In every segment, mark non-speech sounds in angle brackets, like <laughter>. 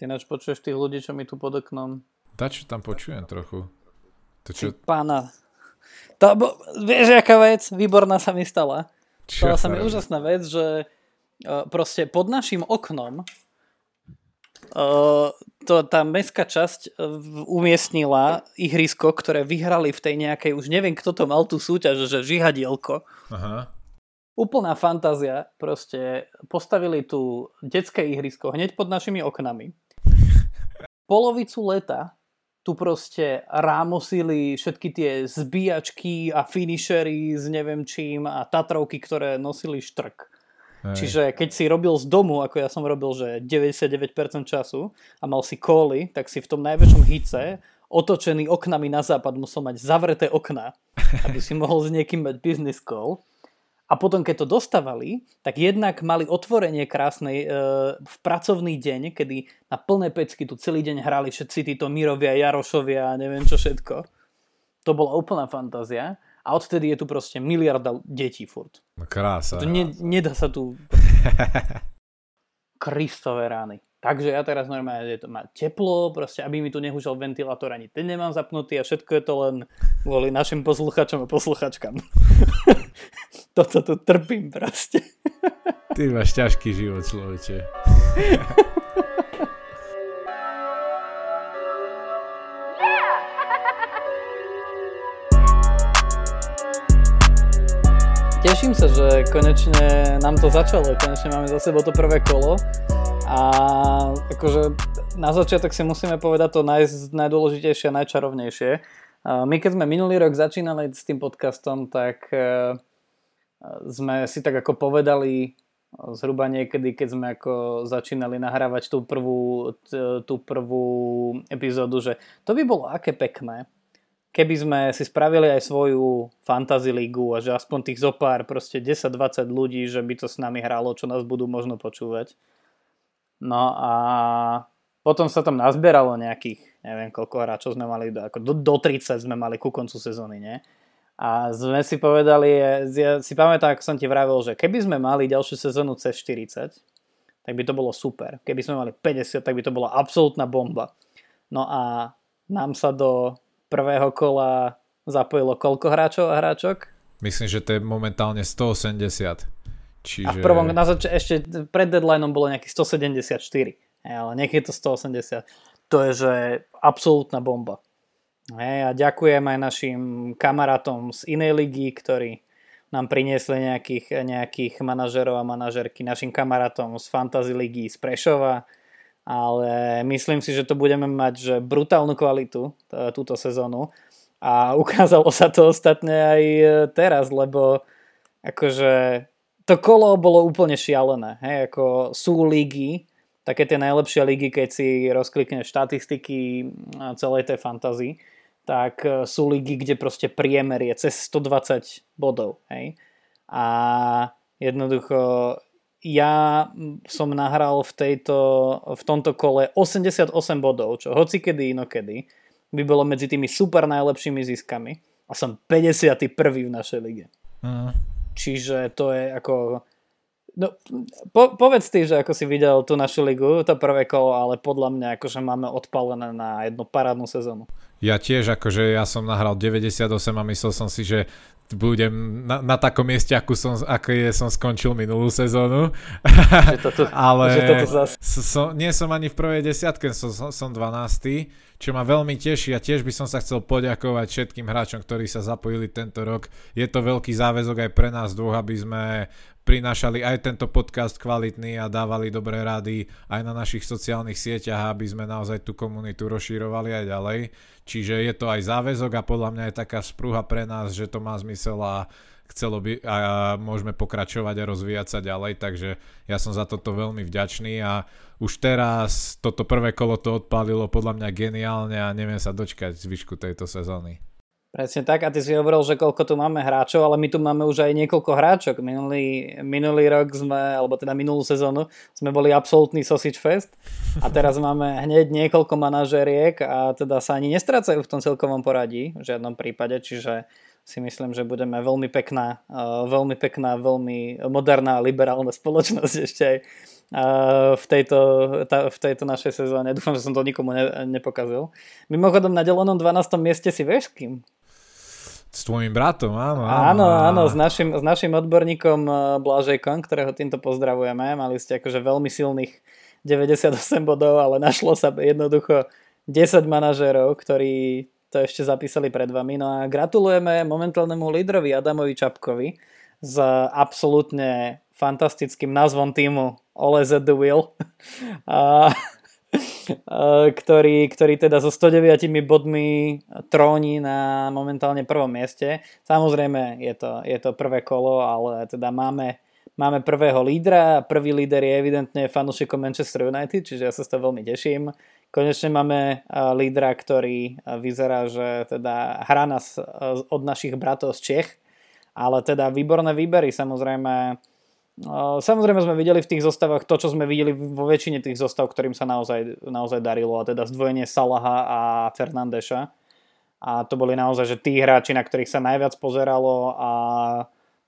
Ty náč počuješ tých ľudí, čo mi tu pod oknom. čo tam počujem trochu. To čo... Pána. To, bo, vieš, aká vec? Výborná sa mi stala. Čo stala sa mi úžasná vec, že uh, proste pod našim oknom uh, to, tá mestská časť uh, umiestnila ihrisko, ktoré vyhrali v tej nejakej, už neviem, kto to mal tú súťaž, že žihadielko. Aha úplná fantázia. Proste postavili tu detské ihrisko hneď pod našimi oknami. Polovicu leta tu proste rámosili všetky tie zbíjačky a finishery s neviem čím a Tatrovky, ktoré nosili štrk. Hej. Čiže keď si robil z domu, ako ja som robil, že 99% času a mal si kóly, tak si v tom najväčšom hice otočený oknami na západ musel mať zavreté okna, aby si mohol s niekým mať business call. A potom, keď to dostávali, tak jednak mali otvorenie krásnej e, v pracovný deň, kedy na plné pecky tu celý deň hrali všetci títo Mirovia, Jarošovia a neviem čo všetko. To bola úplná fantázia. A odtedy je tu proste miliarda detí furt. No krása. To ne, nedá sa tu... <laughs> Kristové rány. Takže ja teraz normálne, to má teplo, proste, aby mi tu nehúžal ventilátor, ani ten nemám zapnutý a všetko je to len kvôli našim posluchačom a posluchačkám. <laughs> Toto tu trpím proste. Ty máš ťažký život, človeče. <laughs> Teším sa, že konečne nám to začalo, konečne máme za sebou to prvé kolo a akože na začiatok si musíme povedať to naj, najdôležitejšie a najčarovnejšie. My keď sme minulý rok začínali s tým podcastom, tak e, sme si tak ako povedali zhruba niekedy, keď sme ako začínali nahrávať tú prvú, tú prvú epizódu, že to by bolo aké pekné, keby sme si spravili aj svoju fantasy ligu a že aspoň tých zopár, proste 10-20 ľudí, že by to s nami hralo, čo nás budú možno počúvať. No a potom sa tam nazbieralo nejakých, neviem koľko hráčov sme mali, ako do, do 30 sme mali ku koncu sezóny, nie? A sme si povedali, ja si pamätám, ako som ti vravil, že keby sme mali ďalšiu sezónu cez 40, tak by to bolo super. Keby sme mali 50, tak by to bola absolútna bomba. No a nám sa do prvého kola zapojilo koľko hráčov a hráčok? Myslím, že to je momentálne 180. Čiže... A v prvom, na zač- ešte pred deadlineom bolo nejakých 174, ale niekedy to 180. To je, že absolútna bomba. Hej, a ďakujem aj našim kamarátom z inej ligy, ktorí nám priniesli nejakých, nejakých manažerov a manažerky, našim kamarátom z Fantasy ligy z Prešova, ale myslím si, že to budeme mať že brutálnu kvalitu túto sezónu a ukázalo sa to ostatne aj e, teraz, lebo akože to kolo bolo úplne šialené. Hej, ako sú ligy, také tie najlepšie ligy, keď si rozklikneš štatistiky celej tej fantazii, tak e, sú ligy, kde proste priemer je cez 120 bodov. Hej. A jednoducho ja som nahral v, tejto, v tomto kole 88 bodov, čo hoci kedy inokedy by bolo medzi tými super najlepšími ziskami a som 51. v našej lige. Uh. Čiže to je ako... No, po, povedz ty, že ako si videl tú našu ligu, to prvé kolo, ale podľa mňa akože máme odpalené na jednu parádnu sezónu. Ja tiež, akože ja som nahral 98 a myslel som si, že budem na, na takom mieste, ako som, je, som skončil minulú sezónu. <laughs> toto, ale toto zas... som, nie som ani v prvej desiatke, som, som, som 12 čo ma veľmi teší a tiež by som sa chcel poďakovať všetkým hráčom, ktorí sa zapojili tento rok. Je to veľký záväzok aj pre nás dvoch, aby sme prinášali aj tento podcast kvalitný a dávali dobré rady aj na našich sociálnych sieťach, aby sme naozaj tú komunitu rozširovali aj ďalej. Čiže je to aj záväzok a podľa mňa je taká sprúha pre nás, že to má zmysel a chcelo by a môžeme pokračovať a rozvíjať sa ďalej, takže ja som za toto veľmi vďačný a už teraz toto prvé kolo to odpálilo podľa mňa geniálne a neviem sa dočkať zvyšku tejto sezóny. Presne tak a ty si hovoril, že koľko tu máme hráčov, ale my tu máme už aj niekoľko hráčok. Minulý, minulý rok sme, alebo teda minulú sezónu sme boli absolútny sausage fest a teraz <laughs> máme hneď niekoľko manažeriek a teda sa ani nestrácajú v tom celkovom poradí v žiadnom prípade, čiže si myslím, že budeme veľmi pekná, veľmi pekná, veľmi moderná liberálna spoločnosť ešte aj v tejto, v tejto našej sezóne. Dúfam, že som to nikomu ne, nepokazil. Mimochodom na delenom 12. mieste si vieš kým? S tvojim bratom, áno. Áno, áno, áno s, našim, s našim odborníkom Blažejkom, ktorého týmto pozdravujeme. Mali ste akože veľmi silných 98 bodov, ale našlo sa jednoducho 10 manažérov, ktorí to ešte zapísali pred vami. No a gratulujeme momentálnemu lídrovi Adamovi Čapkovi s absolútne fantastickým názvom týmu All at the Wheel. <laughs> A, a, <laughs> ktorý, ktorý teda so 109 bodmi tróni na momentálne prvom mieste. Samozrejme je to, je to prvé kolo, ale teda máme, máme prvého lídra. Prvý líder je evidentne fanúšikom Manchester United, čiže ja sa z toho veľmi teším. Konečne máme lídra, ktorý vyzerá, že teda hrá nás od našich bratov z Čech, ale teda výborné výbery, samozrejme. Samozrejme sme videli v tých zostavách to, čo sme videli vo väčšine tých zostav, ktorým sa naozaj, naozaj darilo, a teda zdvojenie Salaha a Fernandeša. A to boli naozaj že tí hráči, na ktorých sa najviac pozeralo a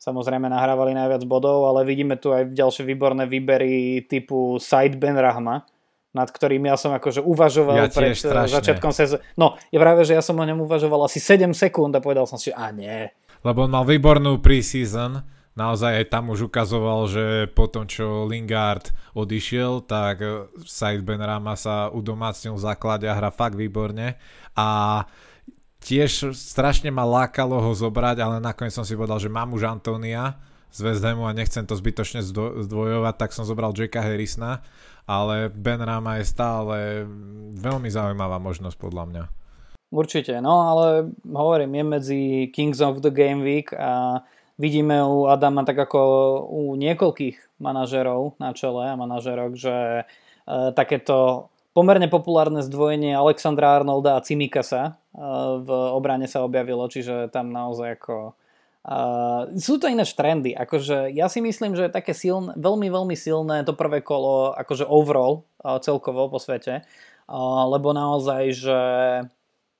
samozrejme nahrávali najviac bodov, ale vidíme tu aj ďalšie výborné výbery typu Said Ben Rahma, nad ktorým ja som akože uvažoval ja pred strašne. začiatkom sezóny. No, je práve, že ja som o ňom uvažoval asi 7 sekúnd a povedal som si, a nie. Lebo on mal výbornú preseason, naozaj aj tam už ukazoval, že po tom, čo Lingard odišiel, tak eh, Said Benrama sa udomácnil v základe a hra fakt výborne. A tiež strašne ma lákalo ho zobrať, ale nakoniec som si povedal, že mám už Antonia z West Hamu a nechcem to zbytočne zdvojovať, tak som zobral Jacka Harrisona ale Ben Rama je stále veľmi zaujímavá možnosť podľa mňa. Určite, no ale hovorím, je medzi Kings of the Game Week a vidíme u Adama tak ako u niekoľkých manažerov na čele a manažerok, že e, takéto pomerne populárne zdvojenie Alexandra Arnolda a Cimikasa e, v obrane sa objavilo, čiže tam naozaj ako Uh, sú to ináč trendy, akože ja si myslím, že je také silné, veľmi, veľmi silné to prvé kolo, akože overall, uh, celkovo po svete, uh, lebo naozaj, že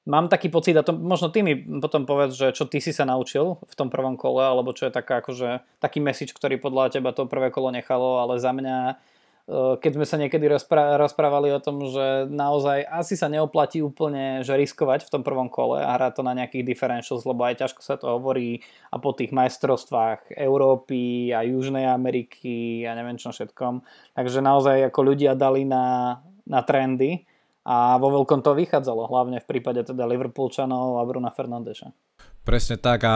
mám taký pocit, a to možno ty mi potom povedz, že čo ty si sa naučil v tom prvom kole, alebo čo je taká, akože, taký message, ktorý podľa teba to prvé kolo nechalo, ale za mňa Eh, keď sme sa niekedy rozpra- rozprávali o tom, že naozaj asi sa neoplatí úplne že riskovať v tom prvom kole a hrať to na nejakých differentials, lebo aj ťažko sa to hovorí a po tých majstrovstvách Európy a Južnej Ameriky a neviem čo všetkom. Takže naozaj ako ľudia dali na, na trendy a vo veľkom to vychádzalo, hlavne v prípade teda Liverpoolčanov a Bruna Fernandeša. Presne tak a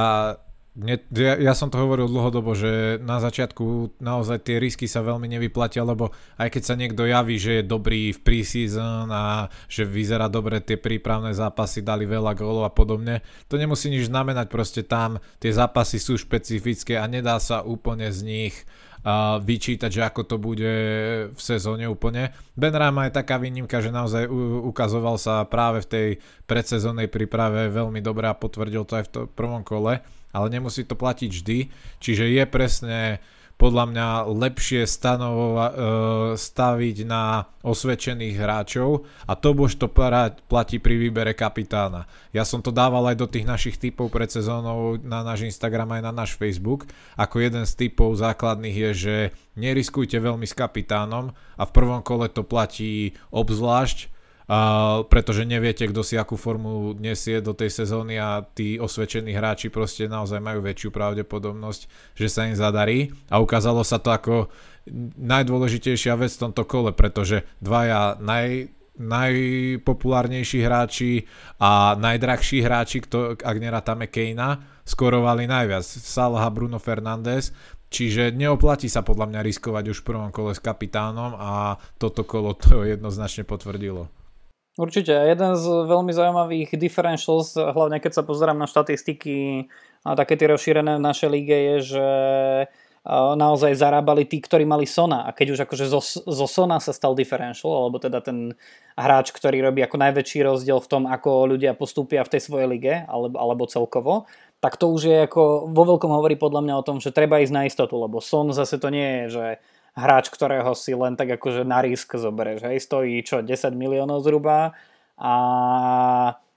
mne, ja, ja som to hovoril dlhodobo, že na začiatku naozaj tie risky sa veľmi nevyplatia, lebo aj keď sa niekto javí, že je dobrý v preseason a že vyzerá dobre tie prípravné zápasy, dali veľa gólov a podobne, to nemusí nič znamenať, proste tam tie zápasy sú špecifické a nedá sa úplne z nich uh, vyčítať, že ako to bude v sezóne úplne. Ben Rama je taká výnimka, že naozaj ukazoval sa práve v tej predsezónnej príprave veľmi dobre a potvrdil to aj v prvom kole ale nemusí to platiť vždy, čiže je presne podľa mňa lepšie stanovova, e, staviť na osvedčených hráčov a to už to platí pri výbere kapitána. Ja som to dával aj do tých našich typov pred sezónou na náš Instagram aj na náš Facebook. Ako jeden z typov základných je, že neriskujte veľmi s kapitánom a v prvom kole to platí obzvlášť, Pretože neviete, kto si akú formu nesie do tej sezóny a tí osvedčení hráči proste naozaj majú väčšiu pravdepodobnosť, že sa im zadarí a ukázalo sa to ako najdôležitejšia vec v tomto kole, pretože dvaja naj, najpopulárnejší hráči a najdrahší hráči, kto, ak nerátame Kejna, skorovali najviac. Salah a Bruno Fernández, Čiže neoplatí sa podľa mňa riskovať už v prvom kole s kapitánom a toto kolo to jednoznačne potvrdilo. Určite. Jeden z veľmi zaujímavých differentials, hlavne keď sa pozerám na štatistiky a také tie rozšírené v našej lige, je, že naozaj zarábali tí, ktorí mali Sona. A keď už akože zo, zo Sona sa stal differential, alebo teda ten hráč, ktorý robí ako najväčší rozdiel v tom, ako ľudia postúpia v tej svojej lige, alebo, alebo celkovo, tak to už je ako vo veľkom hovorí podľa mňa o tom, že treba ísť na istotu, lebo Son zase to nie je, že hráč, ktorého si len tak akože na risk zoberieš. Hej, stojí čo, 10 miliónov zhruba a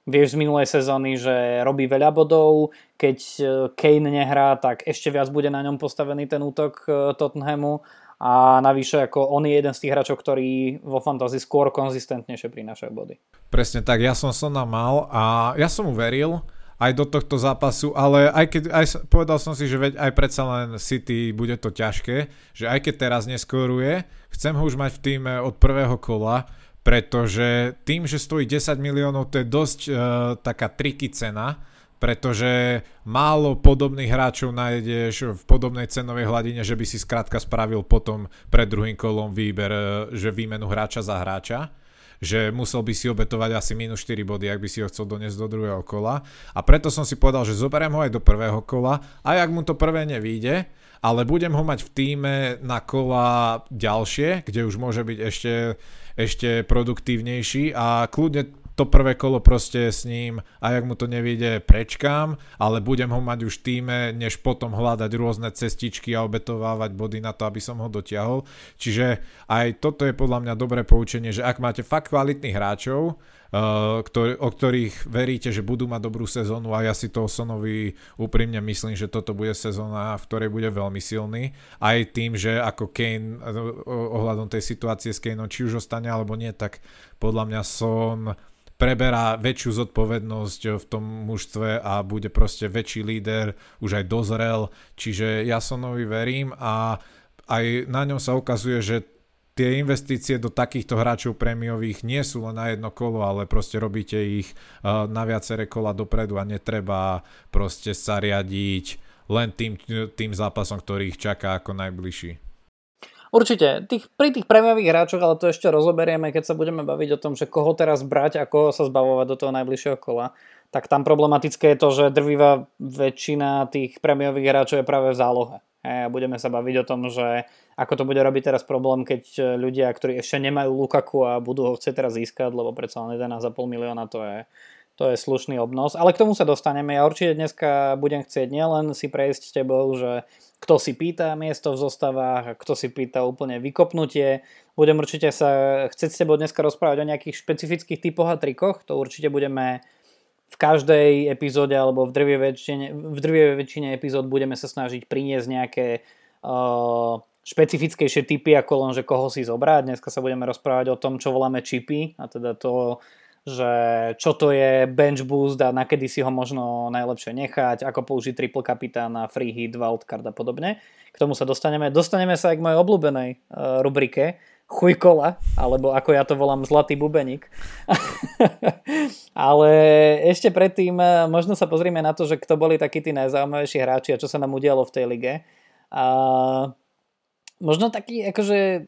vieš z minulej sezóny, že robí veľa bodov, keď e, Kane nehrá, tak ešte viac bude na ňom postavený ten útok e, Tottenhamu a navyše ako on je jeden z tých hráčov, ktorí vo fantasy skôr konzistentnejšie prinášajú body. Presne tak, ja som Sona mal a ja som mu veril aj do tohto zápasu, ale aj keď aj povedal som si, že veď aj predsa len City bude to ťažké, že aj keď teraz neskoruje, chcem ho už mať v týme od prvého kola, pretože tým, že stojí 10 miliónov, to je dosť uh, taká triky cena, pretože málo podobných hráčov nájdeš v podobnej cenovej hladine, že by si skrátka spravil potom pred druhým kolom výber, e, že výmenu hráča za hráča že musel by si obetovať asi minus 4 body, ak by si ho chcel doniesť do druhého kola. A preto som si povedal, že zoberiem ho aj do prvého kola, aj ak mu to prvé nevíde, ale budem ho mať v týme na kola ďalšie, kde už môže byť ešte, ešte produktívnejší a kľudne to prvé kolo proste s ním, a ak mu to nevíde, prečkám, ale budem ho mať už v týme, než potom hľadať rôzne cestičky a obetovávať body na to, aby som ho dotiahol. Čiže aj toto je podľa mňa dobré poučenie, že ak máte fakt kvalitných hráčov, Uh, ktorý, o ktorých veríte, že budú mať dobrú sezónu a ja si to Sonovi úprimne myslím, že toto bude sezóna, v ktorej bude veľmi silný. Aj tým, že ako Kane uh, ohľadom tej situácie s Kaneom, či už ostane alebo nie, tak podľa mňa Son preberá väčšiu zodpovednosť v tom mužstve a bude proste väčší líder, už aj dozrel, čiže ja Sonovi verím a aj na ňom sa ukazuje, že tie investície do takýchto hráčov prémiových nie sú len na jedno kolo, ale proste robíte ich na viaceré kola dopredu a netreba proste sa riadiť len tým, tým zápasom, ktorý ich čaká ako najbližší. Určite, tých, pri tých prémiových hráčoch, ale to ešte rozoberieme, keď sa budeme baviť o tom, že koho teraz brať a koho sa zbavovať do toho najbližšieho kola, tak tam problematické je to, že drvivá väčšina tých prémiových hráčov je práve v zálohe. A budeme sa baviť o tom, že ako to bude robiť teraz problém, keď ľudia, ktorí ešte nemajú Lukaku a budú ho chcieť teraz získať, lebo predsa len 11,5 milióna to je, to je slušný obnos. Ale k tomu sa dostaneme. Ja určite dneska budem chcieť nielen si prejsť s tebou, že kto si pýta miesto v zostavách, kto si pýta úplne vykopnutie. Budem určite sa chcieť s tebou dneska rozprávať o nejakých špecifických typoch a trikoch, to určite budeme v každej epizóde alebo v drvie väčšine, v drvie väčšine epizód budeme sa snažiť priniesť nejaké uh, špecifickejšie typy ako len, že koho si zobrať. Dneska sa budeme rozprávať o tom, čo voláme čipy a teda to, že čo to je bench boost a nakedy si ho možno najlepšie nechať, ako použiť triple kapitána, free hit, wildcard a podobne. K tomu sa dostaneme. Dostaneme sa aj k mojej obľúbenej uh, rubrike chujkola, alebo ako ja to volám zlatý bubeník. <laughs> Ale ešte predtým uh, možno sa pozrieme na to, že kto boli takí tí najzaujímavejší hráči a čo sa nám udialo v tej lige. A možno taký akože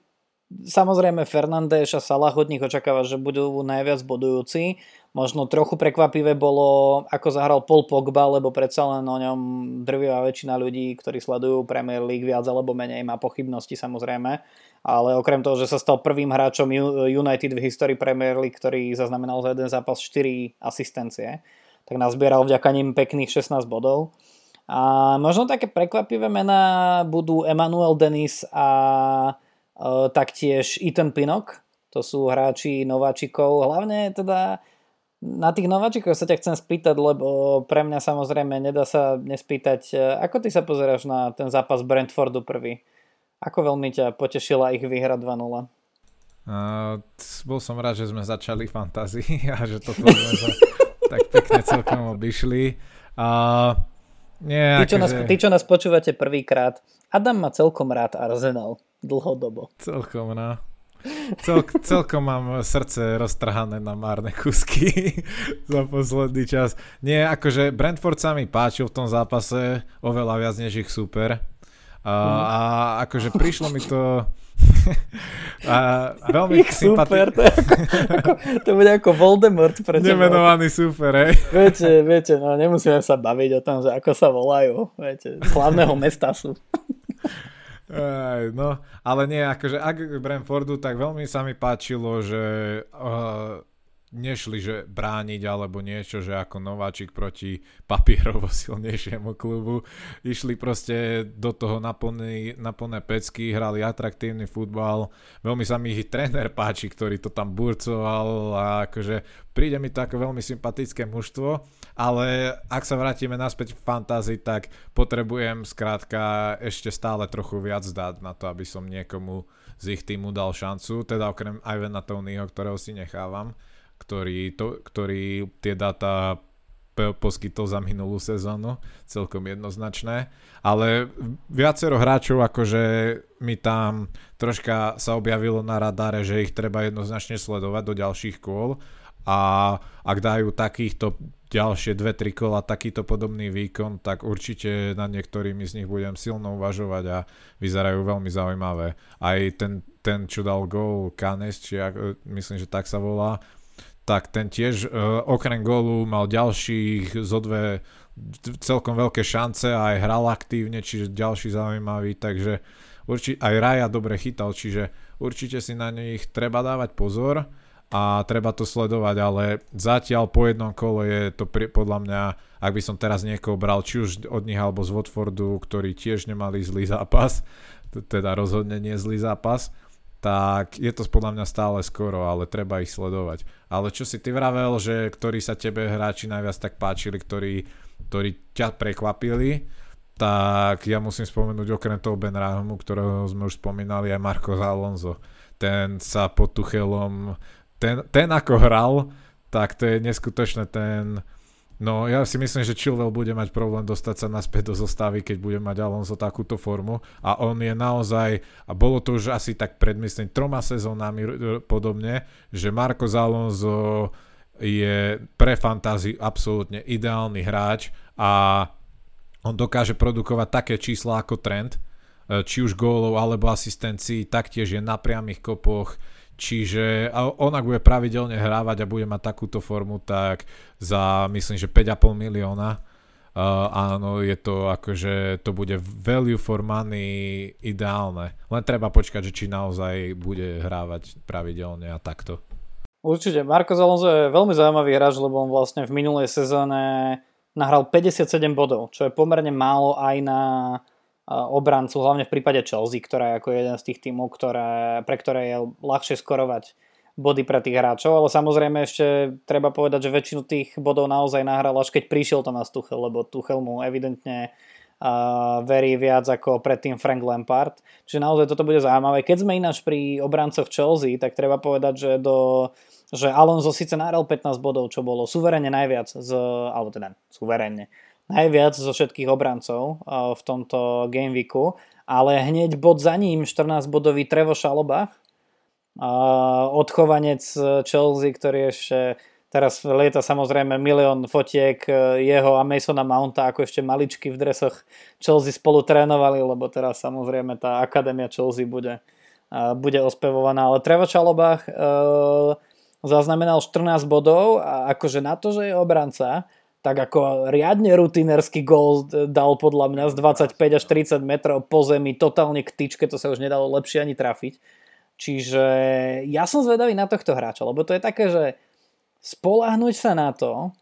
Samozrejme Fernández a Salah od nich očakáva, že budú najviac bodujúci. Možno trochu prekvapivé bolo, ako zahral Paul Pogba, lebo predsa len o ňom drvivá väčšina ľudí, ktorí sledujú Premier League viac alebo menej, má pochybnosti samozrejme. Ale okrem toho, že sa stal prvým hráčom United v histórii Premier League, ktorý zaznamenal za jeden zápas 4 asistencie, tak nazbieral vďaka ním pekných 16 bodov. A možno také prekvapivé mená budú Emmanuel Denis a taktiež Ethan Pinnock, to sú hráči nováčikov, hlavne teda na tých nováčikoch sa ťa chcem spýtať, lebo pre mňa samozrejme nedá sa nespýtať, e, ako ty sa pozeráš na ten zápas Brentfordu prvý? Ako veľmi ťa potešila ich výhra 2-0? Uh, bol som rád, že sme začali fantázii <laughs> a že toto sme sa tak pekne celkom obišli. Uh, nie, tí, čo nás, tí, čo nás počúvate prvýkrát, Adam má celkom rád Arsenal dlhodobo. Celkom, no. Cel, celkom mám srdce roztrhané na márne kusky <laughs> za posledný čas. Nie, akože Brentford sa mi páčil v tom zápase oveľa viac než ich super. A, mm. a akože prišlo mi to <laughs> a veľmi ich super, to, ako, ako, to bude ako Voldemort pre Nemenovaný super, hej. Viete, viete, no nemusíme sa baviť o tom, že ako sa volajú. Viete, slavného mesta sú. <laughs> Aj, no, ale nie, akože ak Brentfordu, tak veľmi sa mi páčilo, že uh, nešli, že brániť alebo niečo, že ako nováčik proti <laughs> papierovo silnejšiemu klubu. Išli proste do toho na plné, na plné pecky, hrali atraktívny futbal. Veľmi sa mi ich tréner páči, ktorý to tam burcoval a akože príde mi to ako veľmi sympatické mužstvo, ale ak sa vrátime naspäť v fantázii, tak potrebujem skrátka ešte stále trochu viac dať na to, aby som niekomu z ich týmu dal šancu, teda okrem Ivana Tonyho, ktorého si nechávam ktorý, to, ktorý tie dáta poskytol za minulú sezónu, celkom jednoznačné, ale viacero hráčov akože mi tam troška sa objavilo na radare, že ich treba jednoznačne sledovať do ďalších kôl a ak dajú takýchto ďalšie dve, tri kola takýto podobný výkon, tak určite na niektorými z nich budem silno uvažovať a vyzerajú veľmi zaujímavé. Aj ten, ten čo dal gol Kanes, či myslím, že tak sa volá, tak ten tiež uh, okrem gólu mal ďalších zo dve celkom veľké šance a aj hral aktívne, čiže ďalší zaujímavý, takže urči, aj Raja dobre chytal, čiže určite si na nich treba dávať pozor a treba to sledovať, ale zatiaľ po jednom kole je to pri, podľa mňa, ak by som teraz niekoho bral, či už od nich alebo z Watfordu, ktorí tiež nemali zlý zápas, teda rozhodne nie zlý zápas, tak je to podľa mňa stále skoro, ale treba ich sledovať. Ale čo si ty vravel, že ktorí sa tebe hráči najviac tak páčili, ktorí, ktorí ťa prekvapili, tak ja musím spomenúť okrem toho Ben Rahamu, ktorého sme už spomínali, aj Marco Alonso. Ten sa pod Tuchelom, ten, ten ako hral, tak to je neskutočné, ten, No ja si myslím, že Chilwell bude mať problém dostať sa naspäť do zostavy, keď bude mať Alonso takúto formu. A on je naozaj, a bolo to už asi tak pred myslím troma sezónami podobne, že Marco Alonso je pre fantáziu absolútne ideálny hráč a on dokáže produkovať také čísla ako trend, e, či už gólov alebo asistencií, taktiež je na priamých kopoch, Čiže on ak bude pravidelne hrávať a bude mať takúto formu, tak za myslím, že 5,5 milióna uh, áno, je to akože to bude value for money ideálne. Len treba počkať, že či naozaj bude hrávať pravidelne a takto. Určite, Marko Alonso je veľmi zaujímavý hráč, lebo on vlastne v minulej sezóne nahral 57 bodov, čo je pomerne málo aj na obrancu, hlavne v prípade Chelsea, ktorá je ako jeden z tých tímov, ktoré, pre ktoré je ľahšie skorovať body pre tých hráčov, ale samozrejme ešte treba povedať, že väčšinu tých bodov naozaj nahral až keď prišiel Thomas Tuchel, lebo Tuchel mu evidentne uh, verí viac ako predtým Frank Lampard. Čiže naozaj toto bude zaujímavé. Keď sme ináč pri obrancoch Chelsea, tak treba povedať, že do že Alonso síce nahral 15 bodov, čo bolo suverene najviac, z, alebo teda suverene, najviac zo všetkých obrancov uh, v tomto gameweeku, ale hneď bod za ním 14-bodový Trevo Šalobach, uh, odchovanec Chelsea, ktorý ešte teraz lieta samozrejme milión fotiek jeho a Masona Mounta, ako ešte maličky v dresoch Chelsea spolu trénovali, lebo teraz samozrejme tá akadémia Chelsea bude, bude ospevovaná, ale Trevo Šalobach zaznamenal 14 bodov a akože na to, že je obranca, tak ako riadne rutinerský gól dal podľa mňa z 25 až 30 metrov po zemi, totálne k tyčke, to sa už nedalo lepšie ani trafiť. Čiže ja som zvedavý na tohto hráča, lebo to je také, že spolahnuť sa na to,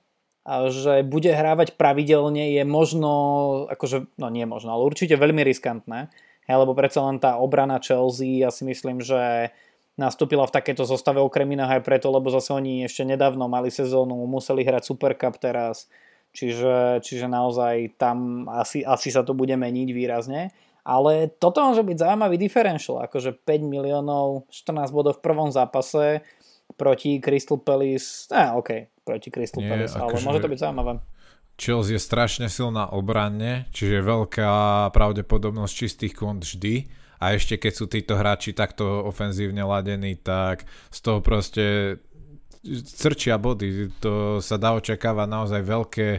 že bude hrávať pravidelne je možno, akože, no nie možno, ale určite veľmi riskantné, lebo predsa len tá obrana Chelsea, ja si myslím, že nastúpila v takéto zostave okrem iného aj preto, lebo zase oni ešte nedávno mali sezónu, museli hrať Super Cup teraz, čiže, čiže naozaj tam asi, asi sa to bude meniť výrazne. Ale toto môže byť zaujímavý differential, akože 5 miliónov, 14 bodov v prvom zápase proti Crystal Palace, eh, ok, proti Crystal Nie, Palace, ale akože môže to byť zaujímavé. Chelsea je strašne silná obranne, čiže veľká pravdepodobnosť čistých kont vždy a ešte keď sú títo hráči takto ofenzívne ladení, tak z toho proste crčia body. To sa dá očakávať naozaj veľké,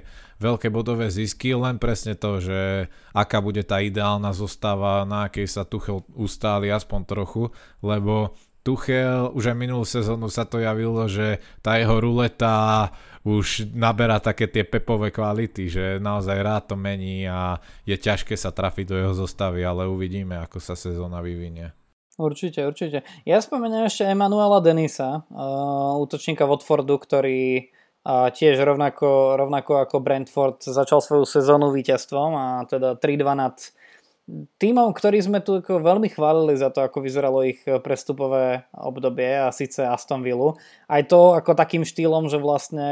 veľké bodové zisky, len presne to, že aká bude tá ideálna zostava, na akej sa Tuchel ustáli aspoň trochu, lebo Tuchel už aj minulú sezónu sa to javilo, že tá jeho ruleta už naberá také tie pepové kvality, že naozaj rád to mení a je ťažké sa trafiť do jeho zostavy, ale uvidíme, ako sa sezóna vyvinie. Určite, určite. Ja spomeniem ešte Emanuela Denisa, uh, útočníka Watfordu, ktorý uh, tiež rovnako, rovnako ako Brentford začal svoju sezónu víťazstvom a teda 3-2 nad týmom, ktorý sme tu ako veľmi chválili za to, ako vyzeralo ich prestupové obdobie a síce Aston Villa. Aj to ako takým štýlom, že vlastne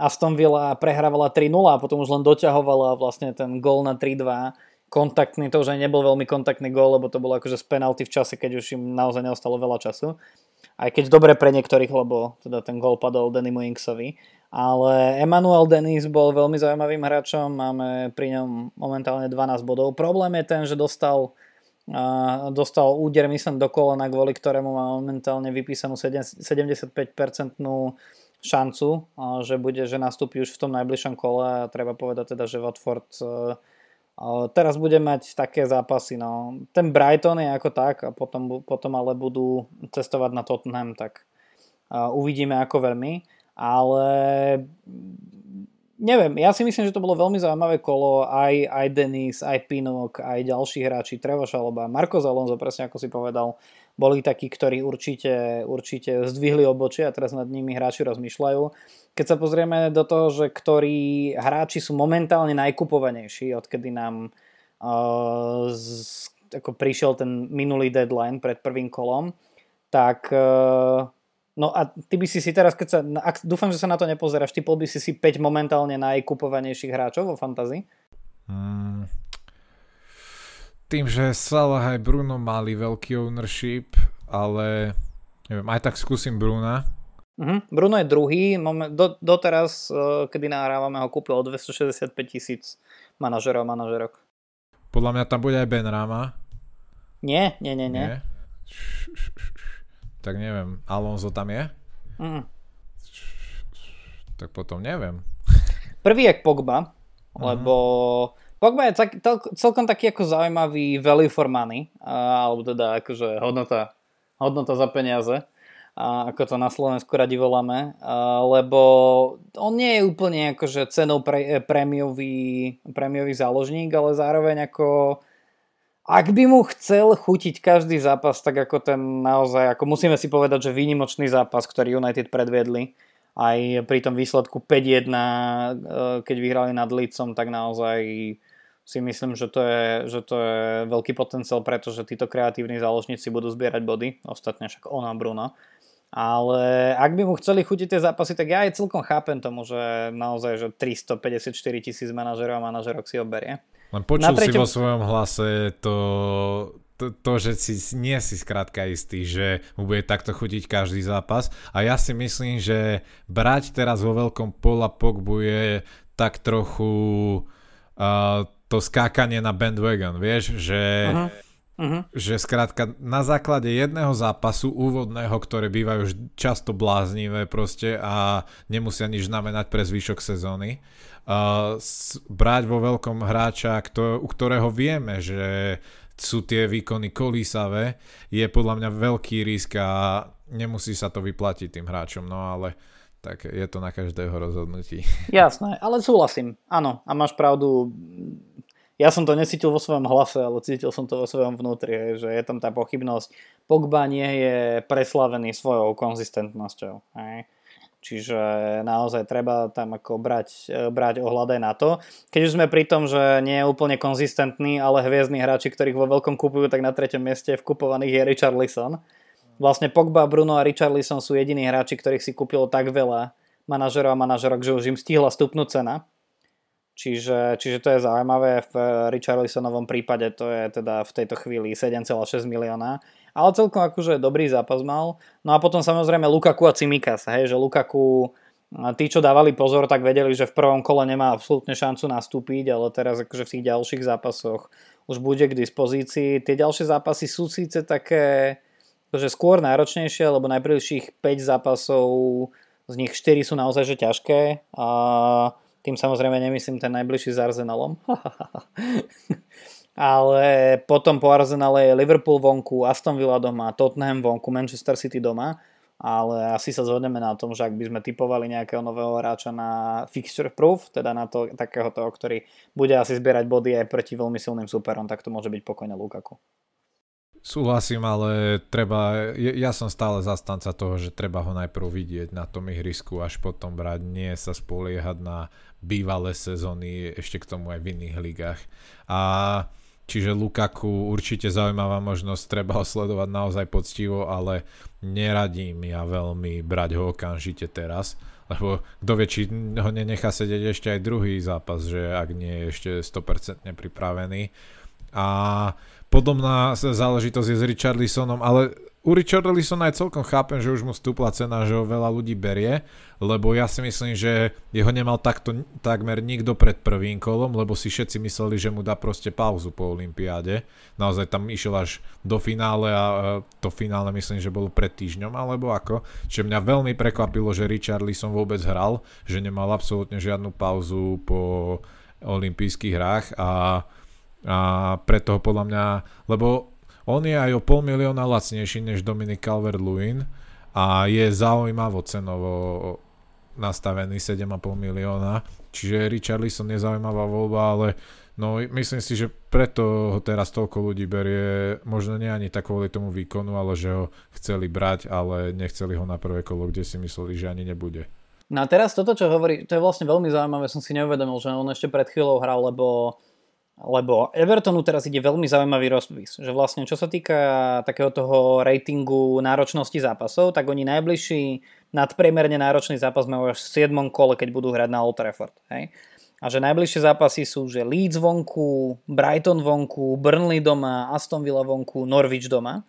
Aston Villa prehrávala 3-0 a potom už len doťahovala vlastne ten gol na 3-2 kontaktný, to už aj nebol veľmi kontaktný gól, lebo to bolo akože z penalty v čase, keď už im naozaj neostalo veľa času. Aj keď dobre pre niektorých, lebo teda ten gól padol Danny Inksovi. Ale Emmanuel Dennis bol veľmi zaujímavým hráčom, máme pri ňom momentálne 12 bodov. Problém je ten, že dostal, uh, dostal úder, myslím, do kolena, kvôli ktorému má momentálne vypísanú 75% šancu, uh, že bude, že nastúpi už v tom najbližšom kole a treba povedať teda, že Watford uh, Teraz bude mať také zápasy, no. Ten Brighton je ako tak a potom, potom ale budú cestovať na Tottenham, tak uvidíme ako veľmi. Ale neviem, ja si myslím, že to bolo veľmi zaujímavé kolo, aj, aj Denis, aj Pinok, aj ďalší hráči, Trevo Šaloba, Marko Zalonzo, presne ako si povedal, boli takí, ktorí určite, určite zdvihli obočie a teraz nad nimi hráči rozmýšľajú. Keď sa pozrieme do toho, že ktorí hráči sú momentálne najkupovanejší, odkedy nám uh, z, ako prišiel ten minulý deadline pred prvým kolom, tak uh, no a ty by si si teraz, keď sa, ak, dúfam, že sa na to nepozeráš, typol by si si 5 momentálne najkupovanejších hráčov vo fantazii? Hmm, tým, že Salah aj Bruno mali veľký ownership, ale neviem, aj tak skúsim Bruna. Uh-huh. Bruno je druhý, moment, do, doteraz, uh, kedy nahrávame, ho kúpil o 265 tisíc manažerov manažerok. Podľa mňa tam bude aj Ben Rama. Nie, nie, nie, nie. nie? Tak neviem, Alonso tam je? Uh-huh. Tak potom neviem. Prvý je Pogba, lebo uh-huh Pogba je tak, celkom taký ako zaujímavý value for money, alebo teda akože hodnota, hodnota za peniaze, ako to na Slovensku radi voláme, lebo on nie je úplne akože cenou pre, prémiový, prémiový záložník, ale zároveň ako ak by mu chcel chutiť každý zápas, tak ako ten naozaj, ako musíme si povedať, že výnimočný zápas, ktorý United predviedli, aj pri tom výsledku 5-1, e, keď vyhrali nad Lícom, tak naozaj si myslím, že to je, že to je veľký potenciál, pretože títo kreatívni záložníci budú zbierať body, ostatne však ona Bruno. Ale ak by mu chceli chutiť tie zápasy, tak ja aj celkom chápem tomu, že naozaj, že 354 tisíc manažerov a manažerok si oberie. Len počul treťom... si vo svojom hlase to, to, to, že si nie si skrátka istý, že mu bude takto chutiť každý zápas. A ja si myslím, že brať teraz vo veľkom pola Pogbu je tak trochu uh, to skákanie na bandwagon, vieš, že, uh-huh. Uh-huh. že skrátka na základe jedného zápasu úvodného, ktoré bývajú často bláznivé proste a nemusia nič znamenať pre zvyšok sezóny, uh, brať vo veľkom hráča, kto, u ktorého vieme, že sú tie výkony kolísavé, je podľa mňa veľký risk a nemusí sa to vyplatiť tým hráčom, no ale tak je to na každého rozhodnutí. <laughs> Jasné, ale súhlasím. Áno, a máš pravdu. Ja som to necítil vo svojom hlase, ale cítil som to vo svojom vnútri, že je tam tá pochybnosť. Pogba nie je preslavený svojou konzistentnosťou. Hej. Čiže naozaj treba tam ako brať, brať ohľad aj na to. Keď už sme pri tom, že nie je úplne konzistentný, ale hviezdni hráči, ktorých vo veľkom kupujú, tak na treťom mieste v kupovaných je Richard Lisson Vlastne Pogba, Bruno a Richarlison sú jediní hráči, ktorých si kúpilo tak veľa manažerov a manažerok, že už im stihla stupnúť cena. Čiže, čiže to je zaujímavé. V Richarlisonovom prípade to je teda v tejto chvíli 7,6 milióna. Ale celkom akože dobrý zápas mal. No a potom samozrejme Lukaku a Cimikas. Hej, že Lukaku, tí čo dávali pozor, tak vedeli, že v prvom kole nemá absolútne šancu nastúpiť, ale teraz akože v tých ďalších zápasoch už bude k dispozícii. Tie ďalšie zápasy sú síce také Takže skôr náročnejšie, lebo najprvších 5 zápasov, z nich 4 sú naozaj že ťažké a tým samozrejme nemyslím ten najbližší s Arsenalom. <laughs> Ale potom po Arsenale je Liverpool vonku, Aston Villa doma, Tottenham vonku, Manchester City doma. Ale asi sa zhodneme na tom, že ak by sme typovali nejakého nového hráča na fixture proof, teda na to, takého toho, ktorý bude asi zbierať body aj proti veľmi silným superom, tak to môže byť pokojne Lukaku. Súhlasím, ale treba, ja som stále zastanca toho, že treba ho najprv vidieť na tom ihrisku, až potom brať, nie sa spoliehať na bývalé sezóny, ešte k tomu aj v iných ligách. A čiže Lukaku určite zaujímavá možnosť, treba ho sledovať naozaj poctivo, ale neradím ja veľmi brať ho okamžite teraz, lebo kto vie, či ho nenechá sedieť ešte aj druhý zápas, že ak nie je ešte 100% pripravený. A Podobná záležitosť je s Richarlisonom, ale u Richarlisona aj celkom chápem, že už mu stúpla cena, že ho veľa ľudí berie, lebo ja si myslím, že jeho nemal takto takmer nikto pred prvým kolom, lebo si všetci mysleli, že mu dá proste pauzu po Olympiáde. Naozaj tam išiel až do finále a to finále myslím, že bolo pred týždňom alebo ako. Čiže mňa veľmi prekvapilo, že Richarlison vôbec hral, že nemal absolútne žiadnu pauzu po olympijských hrách a a preto podľa mňa, lebo on je aj o pol milióna lacnejší než Dominic Calvert-Lewin a je zaujímavo cenovo nastavený 7,5 milióna, čiže Richarlison je zaujímavá voľba, ale no myslím si, že preto ho teraz toľko ľudí berie, možno nie ani tak kvôli tomu výkonu, ale že ho chceli brať, ale nechceli ho na prvé kolo, kde si mysleli, že ani nebude. No a teraz toto, čo hovorí, to je vlastne veľmi zaujímavé, som si neuvedomil, že on ešte pred chvíľou hral, lebo lebo Evertonu teraz ide veľmi zaujímavý rozpis, že vlastne čo sa týka takého toho ratingu náročnosti zápasov, tak oni najbližší nadpriemerne náročný zápas majú až v 7. kole, keď budú hrať na Old Trafford. Hej? A že najbližšie zápasy sú, že Leeds vonku, Brighton vonku, Burnley doma, Aston Villa vonku, Norwich doma.